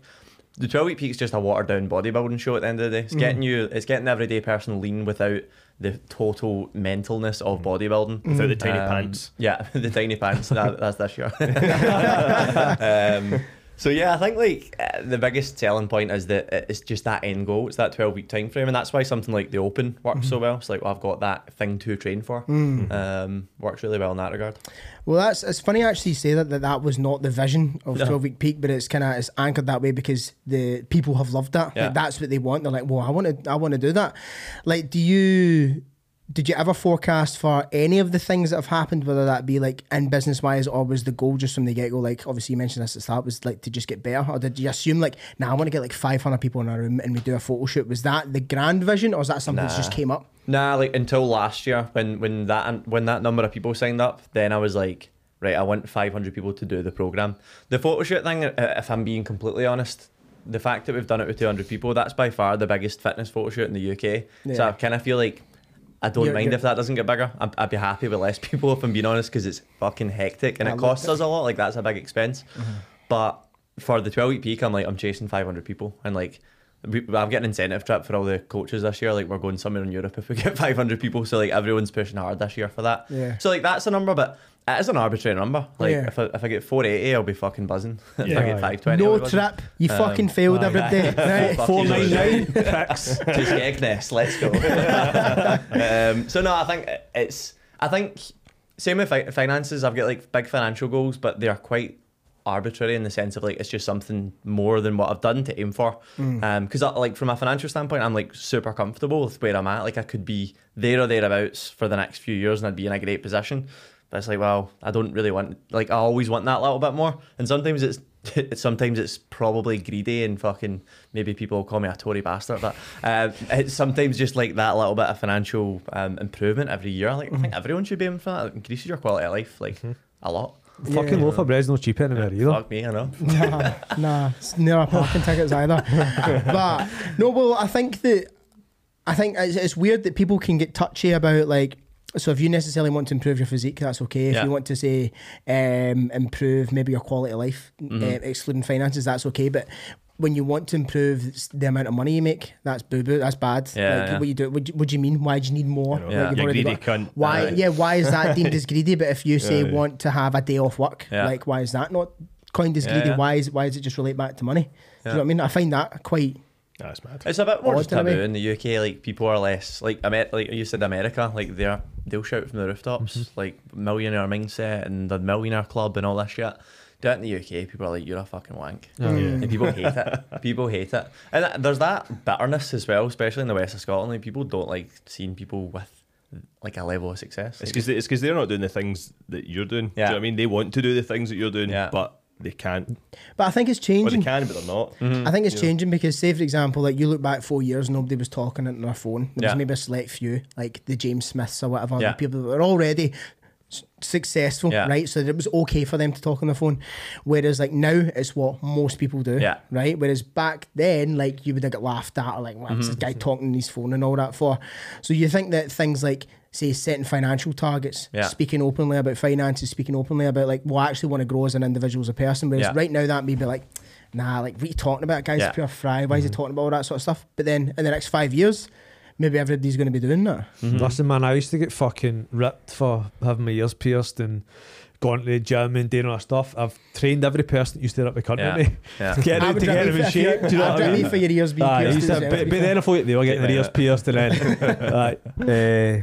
The twelve week peak is just a watered down bodybuilding show at the end of the day. It's getting you, it's getting the everyday person lean without the total mentalness of bodybuilding. Without the tiny Um, pants. Yeah, the tiny pants. that, that's this year. um, so yeah, I think like uh, the biggest selling point is that it's just that end goal. It's that twelve week time frame, and that's why something like the Open works so well. It's like well, I've got that thing to train for. Um, works really well in that regard. Well, that's it's funny actually you say that that, that was not the vision of No. twelve week peak, but it's kind of it's anchored that way because the people have loved that. Yeah. Like, that's what they want. They're like, well, I want to, I want to do that. Like, do you? Did you ever forecast for any of the things that have happened, whether that be like in business wise, or was the goal just from the get go? Like, obviously, you mentioned this at the start, was like to just get better, or did you assume like, now nah, I want to get like 500 people in a room and we do a photo shoot? Was that the grand vision, or is that something that just came up? Nah, like until last year when when that when that number of people signed up, then I was like, right, I want 500 people to do the program. The photo shoot thing, uh, if I'm being completely honest, the fact that we've done it with 200 people, that's by far the biggest fitness photo shoot in the UK. So Yeah. I kind of feel like I don't You're- mind you're- if that doesn't get bigger. I'd, I'd be happy with less people if I'm being honest, because it's fucking hectic and I it costs us a lot. Like that's a big expense. Mm-hmm. But for the 12 week peak, I'm like, I'm chasing 500 people and like. We, I'm getting an incentive trip for all the coaches this year. Like we're going somewhere in Europe if we get 500 people. So like everyone's pushing hard this year for that. Yeah. So like that's a number, but it is an arbitrary number. Like Yeah. if I, if I get 480, I'll be fucking buzzing. if Yeah. I get 520, No trip, you Um, fucking failed aye, every aye. day. Right? Fuck Four you, nine Lewis. nine. Fix. to Skegness. Let's go. um, so no, I think it's I think same with fi- finances. I've got like big financial goals, but they are quite arbitrary in the sense of like it's just something more than what I've done to aim for. Um, because like from a financial standpoint, I'm like super comfortable with where I'm at. Like I could be there or thereabouts for the next few years, and I'd be in a great position. But it's like, well, I don't really want like I always want that little bit more, and sometimes it's. Sometimes it's probably greedy and fucking maybe people will call me a Tory bastard, but uh, it's sometimes just like that little bit of financial um, improvement every year. Like I think everyone should be aiming for that. It increases your quality of life like a lot. Fucking Yeah. loaf of bread's no cheap anywhere either. Fuck me, I know. nah, nah, it's near parking tickets either. but no, well, I think that I think it's, it's weird that people can get touchy about like. So if you necessarily want to improve your physique, that's okay. If Yeah. you want to say um, improve maybe your quality of life, Mm-hmm. uh, excluding finances, that's okay. But when you want to improve the amount of money you make, that's boo boo. That's bad. Yeah, like, yeah. What you do? What what do you mean? Why do you need more? Yeah. Like, you've you already greedy got- cunt. why? Aye. Yeah, why is that deemed as greedy? But if you say Aye. want to have a day off work, Yeah. like why is that not coined as greedy? yeah. Why is why does it just relate back to money? Do you know what I mean? I find that quite. That's mad. It's a bit more Odd just taboo in the UK. Like people are less like Amer- like you said America. Like they're they'll shout from the rooftops Mm-hmm. like millionaire mindset and the millionaire club and all this shit. Do it in the UK, people are like you're a fucking wank. Oh, yeah. And people hate it. People hate it. And th- there's that bitterness as well, especially in the west of Scotland. Like, people don't like seeing people with like a level of success. It's because it's because they're not doing the things that you're doing. Do you Yeah. know what I mean? They want to do the things that you're doing, Yeah. but they can't. But I think it's Or they can, but they're not. Mm-hmm. I think it's changing because, say for example, like you look back four years, nobody was talking on their phone. There Yeah. was maybe a select few, like the James Smiths or whatever, Yeah. the people that were already successful, Yeah. right? So that it was okay for them to talk on the phone. Whereas like now, it's what most people do, Yeah. right? Whereas back then, like you would have got laughed at or like, what's Mm-hmm. this guy talking on his phone and all that for? So you think that things like say setting financial targets, Yeah. speaking openly about finances, speaking openly about like what I actually want to grow as an individual as a person. Whereas Yeah. right now that may be like, nah, like what are you talking about? Guys, Yeah. pure fry. Why is he talking about all that sort of stuff? But then in the next five years, maybe everybody's going to be doing that. Listen, man, I used to get fucking ripped for having my ears pierced and going to the gym and doing all that stuff. I've trained every person that used to rip the cunt Yeah. at me Yeah. to get, I to get rip in for- if you're- shape. Do you know I'd what I rip me mean? for your ears being Aye, pierced used to- as but, to be but then I thought they were getting their Yeah. ears pierced and then Aye, uh,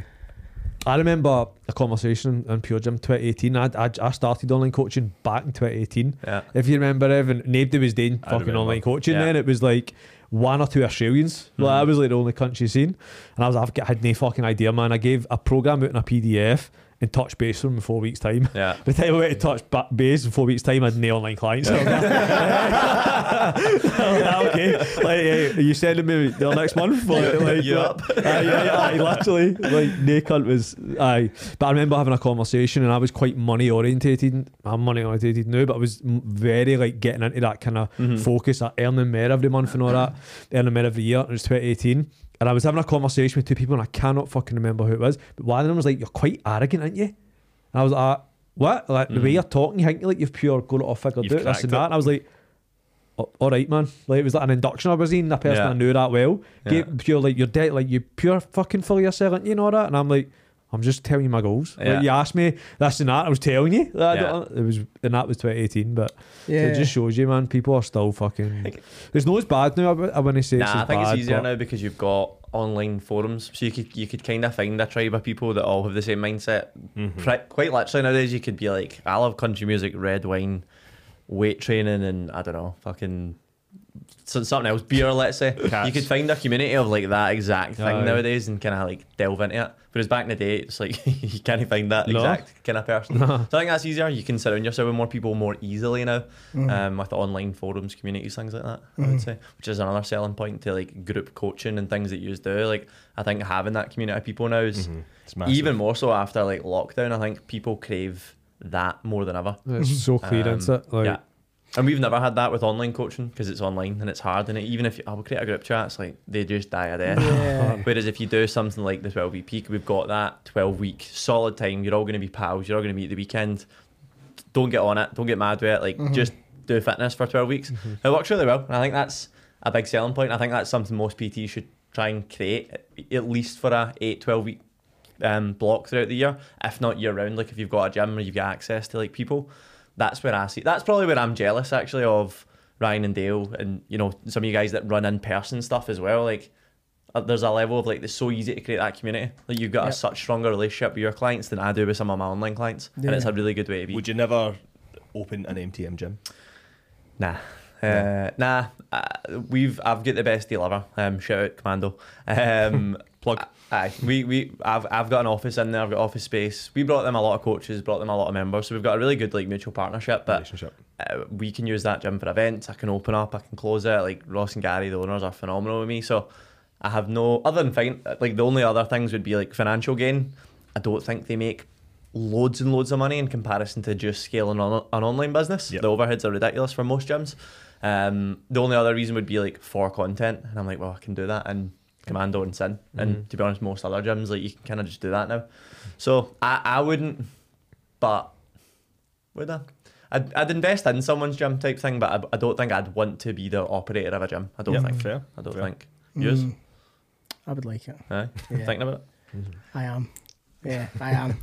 I remember a conversation in Pure Gym 2018. I, I, I started online coaching back in 2018. Yeah. If you remember, Evan, nobody was doing I fucking remember. online coaching Yeah. then. It was like one or two Australians. Like, hmm. I was like the only country seen. And I was, like, I've had no fucking idea, man. I gave a program out in a PDF and touch base them in four weeks' time. Yeah. By the time I went to touch ba- base in four weeks' time, I had no online clients. I like, okay. Like, hey, are you sending me the next month? Like, like, You up? Aye, yeah, yeah, aye, literally. Like, no cunt was. Aye. But I remember having a conversation and I was quite money orientated. I'm money orientated now, but I was very like getting into that kind of Mm-hmm. focus at earning more every month and all that, earning more every year. And it was 2018. And I was having a conversation with two people and I cannot fucking remember who it was. But one of them was like, You're quite arrogant, aren't you? And I was like, uh, What? Like, the way mm. you're talking, you think like you've pure got it off figured You've out, this and it. that. And I was like, "Oh, all right, man. Like it was like an induction I was in. A person Yeah. I knew that well. Yeah. Gave pure like you're dead, like you pure fucking full of yourself, aren't you? know that. And I'm like, I'm just telling you my goals. Yeah. Like, you asked me this and that. I was telling you. I Yeah. It was and that was 2018. But so Yeah. it just shows you, man. People are still fucking. There's no as bad now. I, I want to say it's Nah, I as think bad, it's easier but- now because you've got online forums, so you could you could kind of find a tribe of people that all have the same mindset. Mm-hmm. Pri- Quite literally nowadays, you could be like, I love country music, red wine, weight training, and I don't know, fucking so- something else, beer. Let's say Cats. you could find a community of like that exact thing Aye. nowadays and kind of like delve into it. Whereas back in the day, it's like you can't find that No. exact kind of person. So I think that's easier. You can surround yourself with more people more easily now, um, with the online forums, communities, things like that. I would say, which is another selling point to like group coaching and things that you do. Like I think having that community of people now is It's massive. even more so after like lockdown. I think people crave that more than ever. It's so clear, Um, isn't it? Like, yeah. And we've never had that with online coaching because it's online and it's hard. And it, even if you, I will create a group chat, it's like they just die a death. Yeah. Whereas if you do something like the 12 week peak, we've got that 12 week solid time. You're all going to be pals. You're all going to meet the weekend. Don't get on it. Don't get mad with it. Like just do fitness for 12 weeks. It works really well. And I think that's a big selling point. I think that's something most PTs should try and create at least for a 8, 12 week um, block throughout the year, if not year round. Like if you've got a gym or you've got access to like people, that's where I see. That's probably where I'm jealous actually of Ryan and Dale and you know some of you guys that run in person stuff as well. Like uh, there's a level of like it's so easy to create that community. Like you've got a such stronger relationship with your clients than I do with some of my online clients, and it's a really good way to be. Would you never open an MTN gym? Nah. Uh, nah, uh, we've I've got the best deal ever. Um, shout out Commando. Um, Plug. Aye, we we I've I've got an office in there. I've got office space. We brought them a lot of coaches, brought them a lot of members. So we've got a really good like mutual partnership. But relationship. uh, we can use that gym for events. I can open up, I can close it. Like Ross and Gary, the owners, are phenomenal with me. So I have no other than fine. Like the only other things would be like financial gain. I don't think they make loads and loads of money in comparison to just scaling on an online business. Yep. The overheads are ridiculous for most gyms. Um, the only other reason would be like for content, and I'm like, well, I can do that in Commando and Sin. And to be honest, most other gyms like you can kind of just do that now. So I, I wouldn't, but would I? I'd, I'd invest in someone's gym type thing, but I, I don't think I'd want to be the operator of a gym. I don't Yeah, think. fair. I don't fair. think. Yours? Mm, I would like it. Aye. Yeah. Thinking about it? I am. Yeah, I am.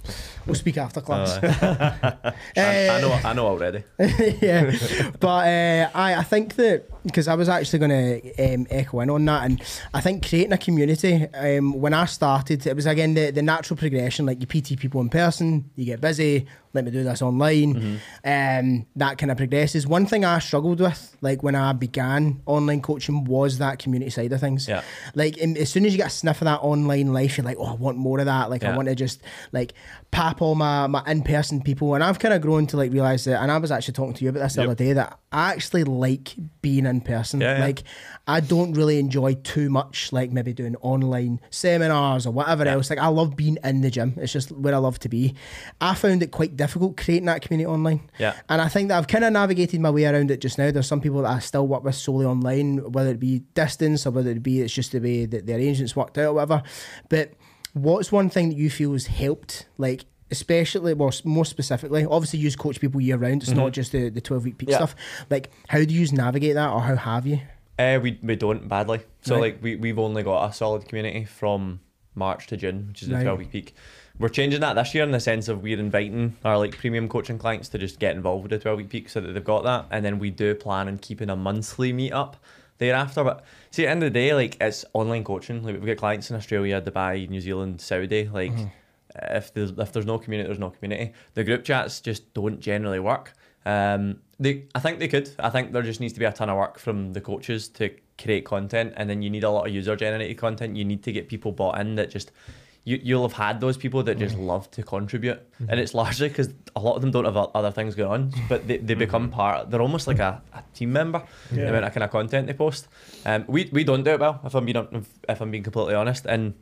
We'll speak after class. I, Eh, I know. I know already. yeah, but uh, I I think that because I was actually going to um, echo in on that, and I think creating a community. Um, when I started, it was again the, the natural progression. Like you PT people in person, you get busy. Let me do this online. Um, that kind of progresses. One thing I struggled with, like when I began online coaching, was that community side of things. Yeah. Like in, as soon as you get a sniff of that online life, you're like, oh, I want more of that. Like I want to just like pap all my my in person people, and I've kind of grown to like realize that. And I was actually talking to you about this the Yep. other day that I actually like being in person. Yeah, yeah. Like I don't really enjoy too much like maybe doing online seminars or whatever Yeah. else. Like I love being in the gym. It's just where I love to be. I found it quite difficult creating that community online. Yeah. And I think that I've kind of navigated my way around it just now. There's some people that I still work with solely online, whether it be distance or whether it be it's just the way that the arrangements worked out or whatever. But what's one thing that you feel has helped, like especially, well, more specifically, obviously you coach people year round. It's not just the, the 12 week peak Mm-hmm. Yeah. stuff. Like, how do you navigate that or how have you? Uh, we we don't badly. So Right. like we we've only got a solid community from March to June, which is the Right. twelve week peak. We're changing that this year in the sense of we're inviting our like premium coaching clients to just get involved with the twelve week peak so that they've got that, and then we do plan on keeping a monthly meetup thereafter. But see, at the end of the day, like it's online coaching. Like we've got clients in Australia, Dubai, New Zealand, Saudi. Like if there's if there's no community, there's no community. The group chats just don't generally work. Um, they, I think they could. I think there just needs to be a ton of work from the coaches to create content, and then you need a lot of user generated content. You need to get people bought in that just. You, you'll have had those people that just love to contribute, and it's largely because a lot of them don't have other things going on, but they, they become part. They're almost like a, a team member. The amount of kind of content they post. Um, we we don't do it well. If I'm being if I'm being completely honest, and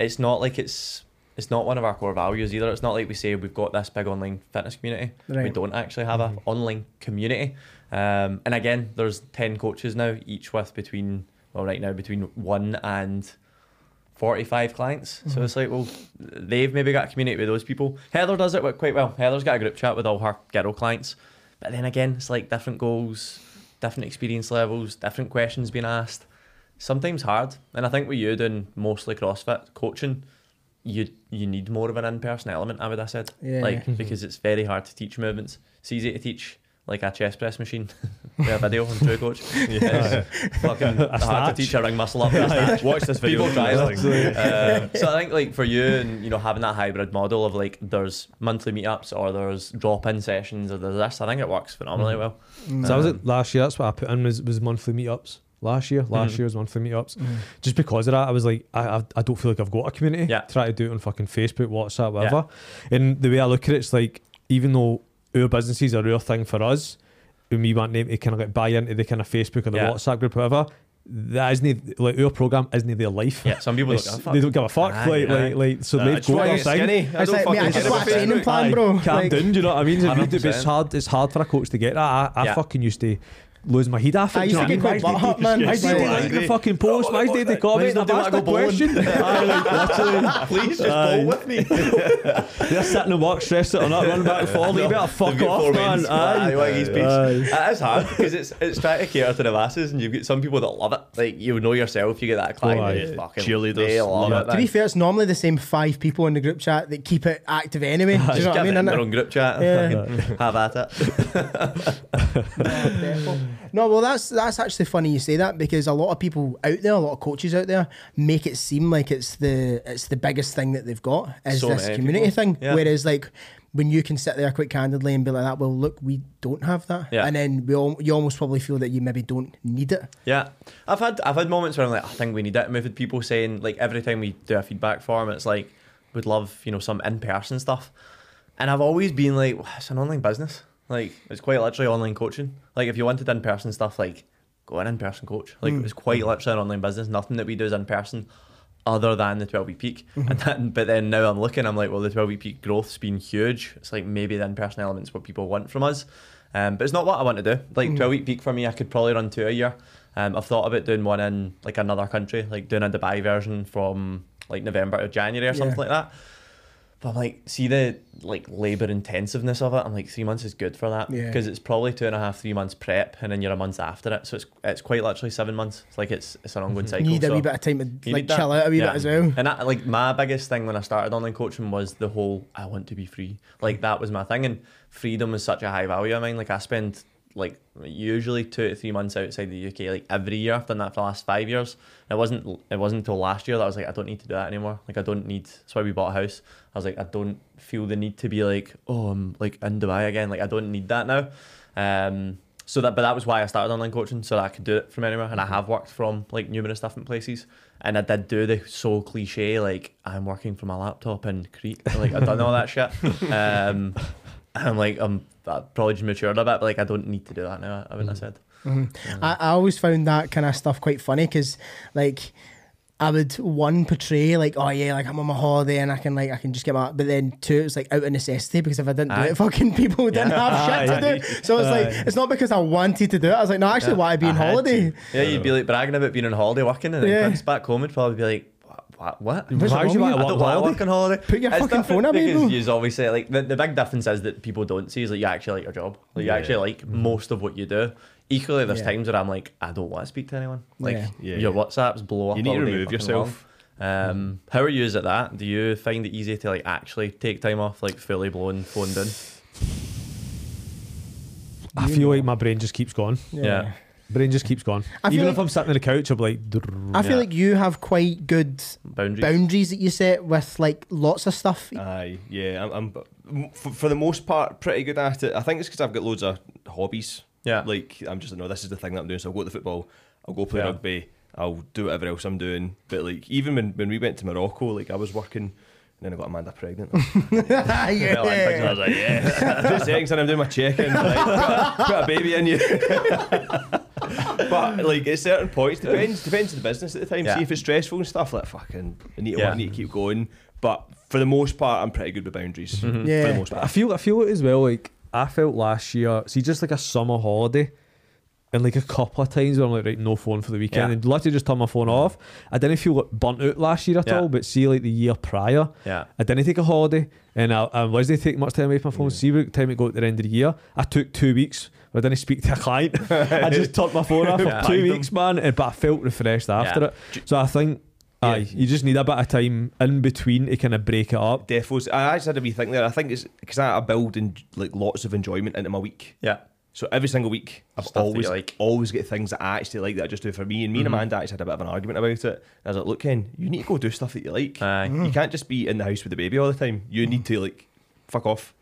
it's not like it's it's not one of our core values either. It's not like we say we've got this big online fitness community. We don't actually have an online community. Um, and again, there's ten coaches now, each with between well, right now between one and forty-five clients. So it's like, well, they've maybe got a community with those people. Heather does it quite well. Heather's got a group chat with all her girl clients. But then again, it's like different goals, different experience levels, different questions being asked. Sometimes hard. And I think with you doing mostly CrossFit coaching, you you need more of an in-person element, I would have said. Yeah. Like mhm. because it's very hard to teach movements. It's easy to teach like a chest press machine. we have a video on True Coach. It's fucking hard to teach a ring muscle up. with. Watch this video. People try it. Um, so I think like for you and you know having that hybrid model of like there's monthly meetups or there's drop-in sessions or there's this, I think it works phenomenally mm-hmm. well. Mm-hmm. So that was it last year. That's what I put in was, was monthly meetups. Last year, last Mhm. year was one monthly meetups. Just because of that, I was like, I, I, I don't feel like I've got a community. Yeah. Try to do it on fucking Facebook, WhatsApp, whatever. And the way I look at it, it's like even though our businesses are real thing for us, and we want them to kind of like buy into the kind of Facebook or the Yeah. WhatsApp group, whatever. That isn't like our program isn't their life. Yeah, some people don't It's- give a fuck. They don't give a fuck. Aye, like, aye. like, like, so they've it's why got I their thing. skinny. I It's don't like, fucking mate, I get just it. got a training plan, bro. Calm Like- down, do you know what I mean? If it's hard. It's hard for a coach to get that. I, I Yeah. fucking used to lose my head off it. I do you used know to what get quite I mean? butt hurt, man. I It's did like- like the fucking post. Why did they comment? When's I've the asked day a I go bowling? question. Aye, like, literally. Please just Aye. bowl with me. They're sitting and work stressed out or not running back and forth. You better fuck They've off, four man. Aye. Aye, Waggy's beach. Aye. It is hard because it's it's trying to cater to the masses, and you've got some people that love it. Like you know yourself, you get that oh, client. Oh, aye. that just fucking Cheerleaders they love love it. it. To be fair, it's normally the same five people in the group chat that keep it active anyway. Do you know what I mean? in innit? their own group chat. Yeah. and fucking Have at it. No, well, that's that's actually funny you say that because a lot of people out there, a lot of coaches out there, make it seem like it's the it's the biggest thing that they've got is So this community people. thing. Yeah. Whereas, like when you can sit there quite candidly and be like that, well, look, we don't have that, Yeah. and then we all you almost probably feel that you maybe don't need it. Yeah, I've had I've had moments where I'm like, I think we need it. And we've had people saying like every time we do a feedback form, it's like we'd love you know some in person stuff, and I've always been like, "Well, it's an online business. Like it's quite literally online coaching. Like if you wanted in person stuff, like go an in person coach. Like it's quite literally an online business. Nothing that we do is in person. Other than the 12 week peak, and then, but then now I'm looking, I'm like, well, the 12 week peak growth's been huge. It's like maybe the in person element's what people want from us, um, but it's not what I want to do. Like 12 week peak for me, I could probably run two a year. Um, I've thought about doing one in like another country, like doing a Dubai version from like November to January or something like that. But I'm like, see the like labour intensiveness of it. I'm like, three months is good for that Yeah. because it's probably two and a half, three months prep, and then you're a month after it. So it's it's quite literally seven months. It's like it's it's an ongoing mm-hmm. cycle. You need a so- wee bit of time to like that. chill out a wee Yeah. bit as well. And that, like my biggest thing when I started online coaching was the whole I want to be free. Like that was my thing, and freedom is such a high value of mine. Like I spend like usually two to three months outside the UK like every year. I've done that for the last five years. It wasn't it wasn't until last year that I was like I don't need to do that anymore. Like I don't need. That's why we bought a house. I was like I don't feel the need to be like oh I'm like in Dubai again. Like I don't need that now. Um, so that, but that was why I started online coaching, so that I could do it from anywhere. And I have worked from like numerous different places, and I did do the so cliche like I'm working from my laptop in Crete. Like I've done all that shit. Um, I'm like I'm I probably just matured a bit, but like I don't need to do that now. I wouldn't have mm-hmm. said. Mm-hmm. I, I always found that kind of stuff quite funny because, like, I would one portray like, oh yeah, like I'm on my holiday and I can like I can just get my, but then two, it's like out of necessity because if I didn't do Aye. it, fucking people didn't have shit to do. So it's like it's not because I wanted to do it. I was like, no, actually, why I be on holiday? to. Yeah, you'd be like bragging about being on holiday working, and then Yeah. back home and probably be like, what? What? What's Why would you wrong want with to work holiday? work holiday. Put your It's fucking different phone away, because bro. You always say like the, the big difference is that people don't see is like you actually like your job. Like you Yeah. actually like most of what you do. Equally, there's Yeah. times where I'm like, I don't want to speak to anyone. Like Yeah. Yeah. your WhatsApps blow up. You need all to remove yourself. long. Um, how are you at that? Do you find it easy to like actually take time off, like fully blown phoned in? I feel like my brain just keeps going. Yeah. Brain just keeps going. I feel Even like- if I'm sitting on the couch, I'm like. I feel Yeah. like you have quite good Boundaries. boundaries that you set with like lots of stuff. Aye, yeah, I'm, I'm for, for the most part pretty good at it. I think it's because I've got loads of hobbies. Yeah. like I'm just no, this is the thing that I'm doing. So I'll go to the football, I'll go play Yeah. rugby, I'll do whatever else I'm doing. But like even when, when we went to Morocco, like I was working. And then I got Amanda pregnant. I yeah. was like, yeah. Two seconds and I'm doing my check-in. Like, put, put a baby in you. but like at certain points, depends depends on the business at the time. Yeah. See if it's stressful and stuff, like fucking I need to, Yeah. I need to keep going. But for the most part, I'm pretty good with boundaries. Mm-hmm. For Yeah. the most I feel I feel it as well. Like I felt last year, see, just like a summer holiday, and like a couple of times where I'm like, right, no phone for the weekend, Yeah. and literally just turn my phone off. I didn't feel like burnt out last year at Yeah. all, but see, like the year prior, Yeah. I didn't take a holiday, and I, I wasn't taking much time away from my phone. Mm. See, by the time it got to the end of the year, I took two weeks. Where I didn't speak to a client. I just turned my phone off Yeah. for two weeks, man, and, but I felt refreshed after Yeah. it. So I think, Yeah. aye, you just need a bit of time in between to kind of break it up. Defos. I actually had a wee thing there. I think it's because I, I build in like lots of enjoyment into my week. Yeah. So every single week, I've Stuff always like. always get things that I actually like that I just do for me. And me and mm-hmm. Amanda actually had a bit of an argument about it. And I was like, look, Ken, you need to go do stuff that you like. Aye. You can't just be in the house with the baby all the time. You need to like fuck off,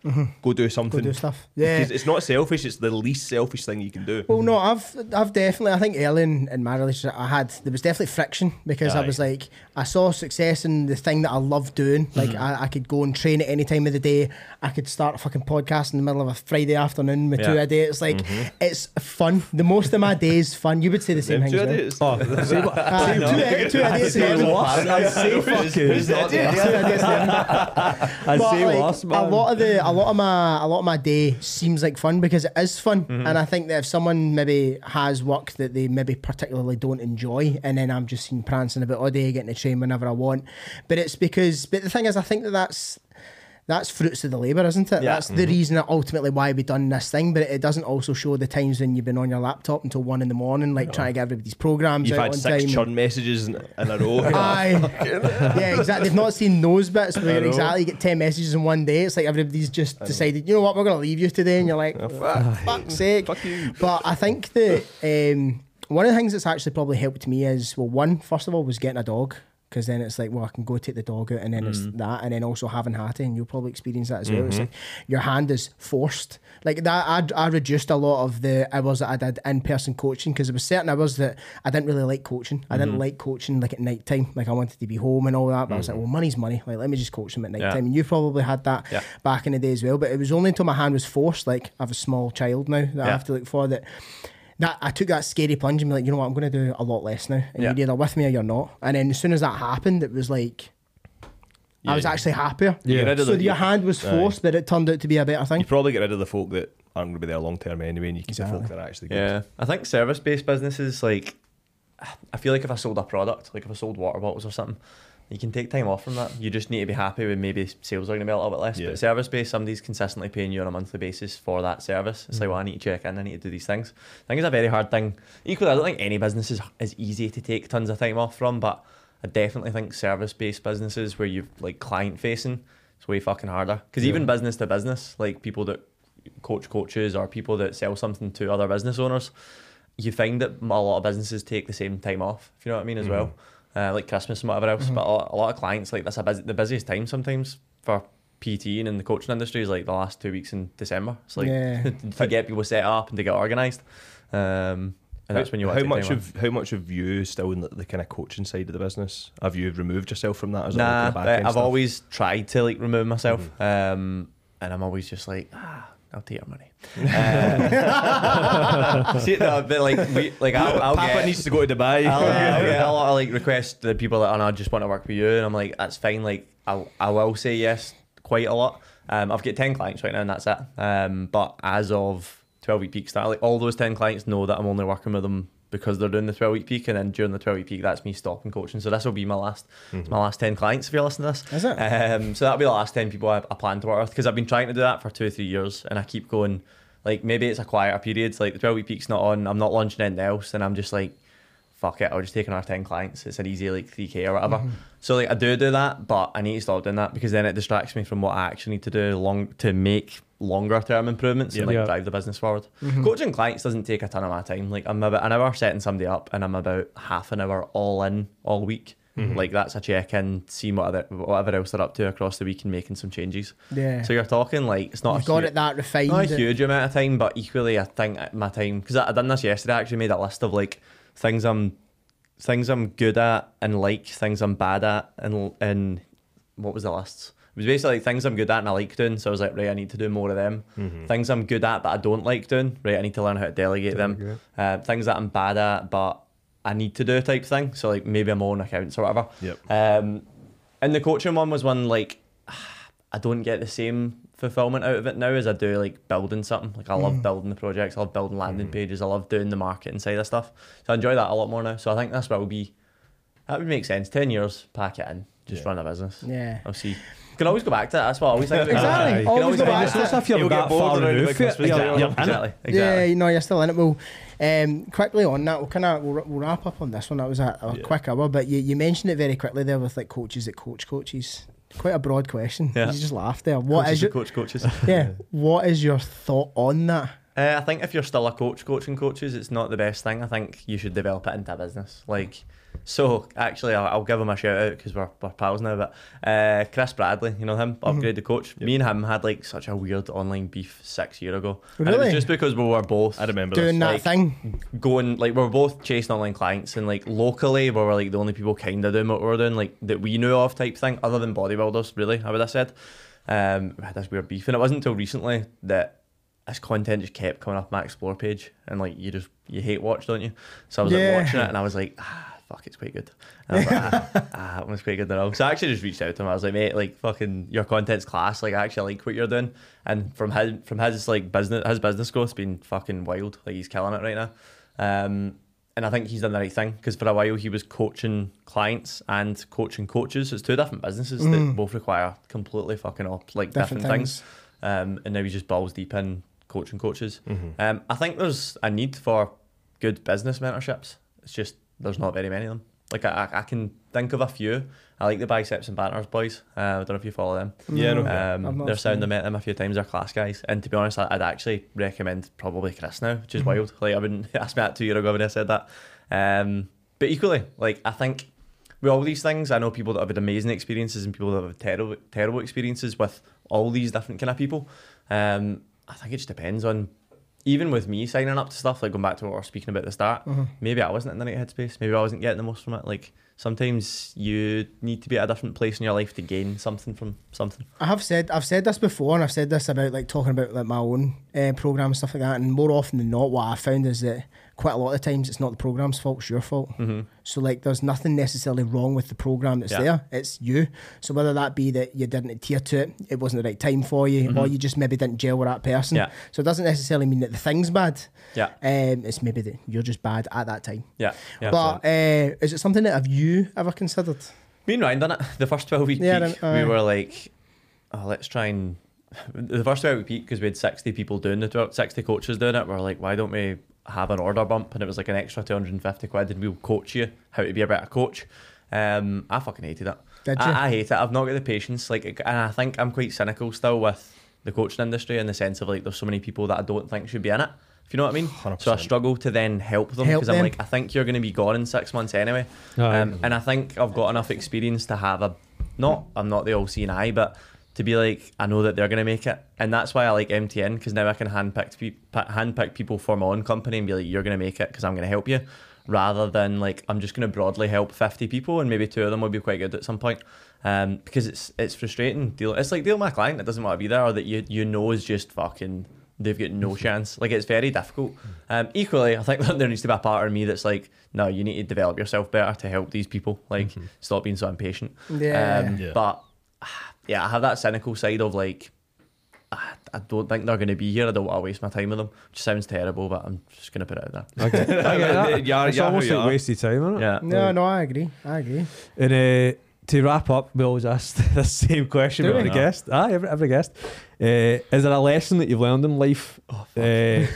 go do something, Go do stuff. Yeah. Because it's not selfish. It's the least selfish thing you can do. Well, no, I've I've definitely I think early in, in my relationship I had there was definitely friction because I was like I saw success in the thing that I love doing. Like Mm-hmm. I, I could go and train at any time of the day. I could start a fucking podcast in the middle of a Friday afternoon with two Yeah. a day. It's like it's fun. The most of my days fun. You would say the same thing. two as idiots. Oh, say what? Uh, say two, what? a- two a I days. say yeah. what? I say Who's- fucking. who's the idiot? A yeah. I But, say like, worse, A lot of the, a lot of my, a lot of my day seems like fun because it is fun, Mm-hmm. and I think that if someone maybe has work that they maybe particularly don't enjoy, and then I'm just seen prancing about all day, getting to train whenever I want, but it's because, but the thing is, I think that that's that's fruits of the labour, isn't it? Yeah. That's the reason that ultimately why we've done this thing. But it doesn't also show the times when you've been on your laptop until one in the morning, like trying to get everybody's programs You've out had six churn messages in, in a row. Aye. yeah, exactly. They've not seen those bits where exactly you get 10 messages in one day. It's like everybody's just decided, you know what, we're going to leave you today. And you're like, Oh, for fuck's sake. Fuck you. But I think that um, one of the things that's actually probably helped me is, well, one, first of all, was getting a dog. Because then it's like, well, I can go take the dog out, and then it's mm. that, and then also having Hattie, and you'll probably experience that as well. It's mm-hmm. like your hand is forced. Like that, I, I reduced a lot of the hours that I did in person coaching because there was certain hours that I didn't really like coaching. I didn't mm-hmm. like coaching like at night time. Like I wanted to be home and all that, but I was like, mm-hmm. well, money's money. Like let me just coach them at night Yeah. time. And you probably had that Yeah. back in the day as well. But it was only until my hand was forced. Like I have a small child now that I have to look for that that I took that scary plunge and be like, you know what, I'm going to do a lot less now, and Yeah. you're either with me or you're not. And then as soon as that happened, it was like I was Yeah. actually happier. Yeah. get So the- your hand was Aye. forced, but it turned out to be a better thing. You probably get rid of the folk that aren't going to be there long term anyway, and you keep the folk that are actually good. Yeah, I think service-based businesses like I feel like if I sold a product, like if I sold water bottles or something, you can take time off from that. You just need to be happy with maybe sales are going to be a little bit less. Yeah. But service-based, somebody's consistently paying you on a monthly basis for that service. It's like, mm. well, I need to check in, I need to do these things. I think it's a very hard thing. Equally, I don't think any business is, is easy to take tons of time off from, but I definitely think service-based businesses where you're like client-facing, it's way fucking harder. Because even business to business, like people that coach coaches or people that sell something to other business owners, you find that a lot of businesses take the same time off, if you know what I mean, as mm. well. Uh, like Christmas and whatever else. But a lot, a lot of clients, like, that's a busy, the busiest time sometimes for PT and in the coaching industry is like the last two weeks in December. It's like Yeah. to get people set up and to get organised. Um, and that's when you want how much time off. of how much of you still in the, the kind of coaching side of the business? Have you removed yourself from that? it all Nah, kind of I've stuff? always tried to like remove myself, um, and I'm always just like, ah, I'll take your money. Uh, see, no, but like, we, like I'll, I'll Papa get, needs to go to Dubai. I'll, I'll get a lot of like requests to the people that, no, I just want to work with you, and I'm like, that's fine. Like, I I will say yes quite a lot. Um, I've got ten clients right now, and that's it. Um, but as of twelve week peak start, like all those ten clients know that I'm only working with them because they're doing the twelve week peak, and then during the twelve week peak, that's me stopping coaching. So this will be my last, it's my last ten clients if you're listening to this. Is it? Um, so that'll be the last ten people I, I plan to work with because I've been trying to do that for two or three years, and I keep going. Like maybe it's a quieter period, like the twelve week peak's not on. I'm not launching anything else, and I'm just like, fuck it, I'll just take another ten clients. It's an easy like three k or whatever. So like I do do that, but I need to stop doing that because then it distracts me from what I actually need to do long to make longer term improvements and like Yeah. drive the business forward. Mm-hmm. Coaching clients doesn't take a ton of my time. Like I'm about an hour setting somebody up, and I'm about half an hour all in all week. Mm-hmm. Like that's a check in, seeing what other, whatever else they're up to across the week and making some changes. Yeah. So you're talking like it's not You've a got hu- it that refined. not a that- huge amount of time, but equally, I think uh, my time because I, I done this yesterday. I actually made a list of like things I'm things I'm good at and like things I'm bad at and and what was the list? It was basically like things I'm good at and I like doing. So I was like, right, I need to do more of them. Things I'm good at but I don't like doing. Right, I need to learn how to delegate them. Uh, things that I'm bad at but I need to do type thing. So like maybe I'm on accounts or whatever. Yep. Um, and the coaching one was one like I don't get the same fulfillment out of it now as I do like building something. Like I love building the projects, I love building landing pages, I love doing the marketing side of stuff. So I enjoy that a lot more now. So I think that's what will be that would make sense. Ten years, pack it in, just Yeah. run a business. Yeah. I'll see. Can always go back to that. That's what I always think. about. Exactly. You can Always always go go back back to to it. Stuff you're You'll that get bored far removed about for it, Christmas you're- time. you're in it. Exactly. Yeah, Exactly. you know, you're still in it. Well, um, quickly on that, we'll kind of we'll, we'll wrap up on this one. That was a, a Yeah. quick hour, but you, you mentioned it very quickly there with like coaches that coach coaches. Quite a broad question. Yeah. You just laughed there. What Coaches is your coach coaches? yeah? What is your thought on that? Uh, I think if you're still a coach coaching coaches, it's not the best thing. I think you should develop it into a business. Like, so actually, I'll, I'll give him a shout out because we're, we're pals now. But uh, Chris Bradley, you know him, upgrade the coach. Me and him had like such a weird online beef six year ago. And it Really? was just because we were both I remember Doing this. that like- thing. going like we we're both chasing online clients and like locally we were like the only people kind of doing what we were doing like that we knew of type thing other than bodybuilders really I would have said um we had this weird beef and it wasn't until recently that this content just kept coming up my explore page and like you just you hate watch don't you so I was Yeah. like watching it and I was like ah fuck it's quite good. And I was like ah, ah that one's quite good so I actually just reached out to him. I was like mate like fucking your content's class. Like I actually like what you're doing. And from his from his like business his business growth's been fucking wild. Like he's killing it right now. Um and I think he's done the right thing because for a while he was coaching clients and coaching coaches. It's two different businesses that both require completely fucking up like different, Different things. Um, and now he's just balls deep in coaching coaches. Um, I think there's a need for good business mentorships. It's just there's not very many of them. Like I, I can think of a few. I like the biceps and banners boys. Uh, I don't know if you follow them. Yeah, no. Um, they're sound. I met them a few times. They're class guys. And to be honest, I- I'd actually recommend probably Chris now, which is Mm-hmm. wild. Like I wouldn't ask me that two years ago when I said that. Um, but equally, like I think with all these things, I know people that have had amazing experiences and people that have had terrible, terrible experiences with all these different kind of people. Um, I think it just depends on. Even with me signing up to stuff, like going back to what we were speaking about at the start, Mm-hmm. maybe I wasn't in the right headspace. Maybe I wasn't getting the most from it. Like sometimes you need to be at a different place in your life to gain something from something. I have said I've said this before, and I've said this about like talking about like my own uh, program and stuff like that. And more often than not, what I found is that quite a lot of times it's not the program's fault; it's your fault. So like, there's nothing necessarily wrong with the program that's Yeah. there. It's you. So whether that be that you didn't adhere to it, it wasn't the right time for you, or you just maybe didn't gel with that person. Yeah. So it doesn't necessarily mean that the thing's bad. Yeah, Um, it's maybe that you're just bad at that time. yeah, yeah. but uh, is it something that have you ever considered? Me and Ryan done it. The first 12 week Yeah, peak, then, we were like, oh, let's try and. The first 12 week peak, because we had 60 people doing the 12, 60 coaches doing it, we are like, why don't we have an order bump? And it was like an extra 250 quid, and we'll coach you how to be a better coach. Um, I fucking hated it. Did you? I, I hate it. I've not got the patience. Like, and I think I'm quite cynical still with the coaching industry in the sense of like, there's so many people that I don't think should be in it. If you know what I mean. So I struggle to then help them because I'm like, I think you're going to be gone in six months anyway. Aye. Um, and I think I've got enough experience to have a not I'm not the all seeing eye, but to be like I know that they're going to make it, and that's why I like MTN because now I can handpick pe- handpick people for my own company and be like, you're going to make it because I'm going to help you, rather than like I'm just going to broadly help 50 people and maybe two of them will be quite good at some point. Um, because it's it's frustrating. Deal it's like deal with a client that doesn't want to be there or that you you know is just fucking they've got no chance. Like it's very difficult. Um, equally, I think that there needs to be a part of me that's like, no, you need to develop yourself better to help these people. Like, stop being so impatient. Yeah. Um, Yeah. But yeah, I have that cynical side of like, I don't think they're going to be here. I don't want to waste my time with them. Which sounds terrible, but I'm just going to put it out there. Okay. I get that. Yeah, it's yeah, almost yeah. like wasted time, isn't it? Yeah. No, no, I agree. I agree. And uh, to wrap up, we always ask the same question Do with we? every guest. Ah, every, every guest. Uh, is there a lesson that you've learned in life? Oh, uh, You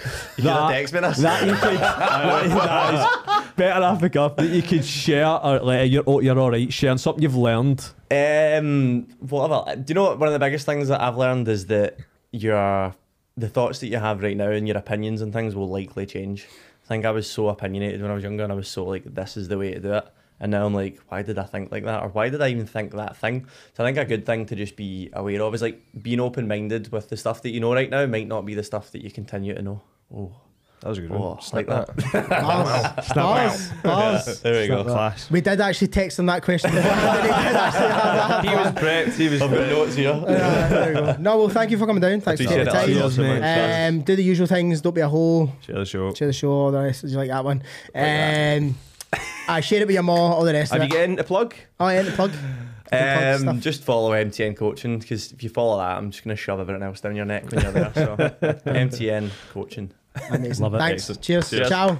that, text me this? that you could that, that is better off the cuff that you could share or like you're oh, you're all right sharing something you've learned. Um, whatever. Do you know what? One of the biggest things that I've learned is that your the thoughts that you have right now and your opinions and things will likely change. I think I was so opinionated when I was younger, and I was so like, "This is the way to do it." And now I'm like, "Why did I think like that? Or why did I even think that thing?" So I think a good thing to just be aware of is like being open minded with the stuff that you know right now might not be the stuff that you continue to know. Oh, That was a good oh, one. like that. Bars, bars, bars. There we go. Class. We did actually text him that question he did actually have that. He was prepped. He was I've got prepped. notes here. Uh, there we go. No, well, thank you for coming down. Thanks for Appreciate taking the time. Cheers, mate. Um, do the usual things. Don't be a hole. Share the show. Share the show. All the rest. Did you like that one? Um, I share it with your mom. All the rest Have of you it. getting the plug? Oh, yeah, the plug. The plug Um, stuff. just follow MTN coaching because if you follow that, I'm just going to shove everything else down your neck when you're there. So MTN coaching. Amazing. Love it. Thanks. Excellent. Cheers. Cheers. Ciao.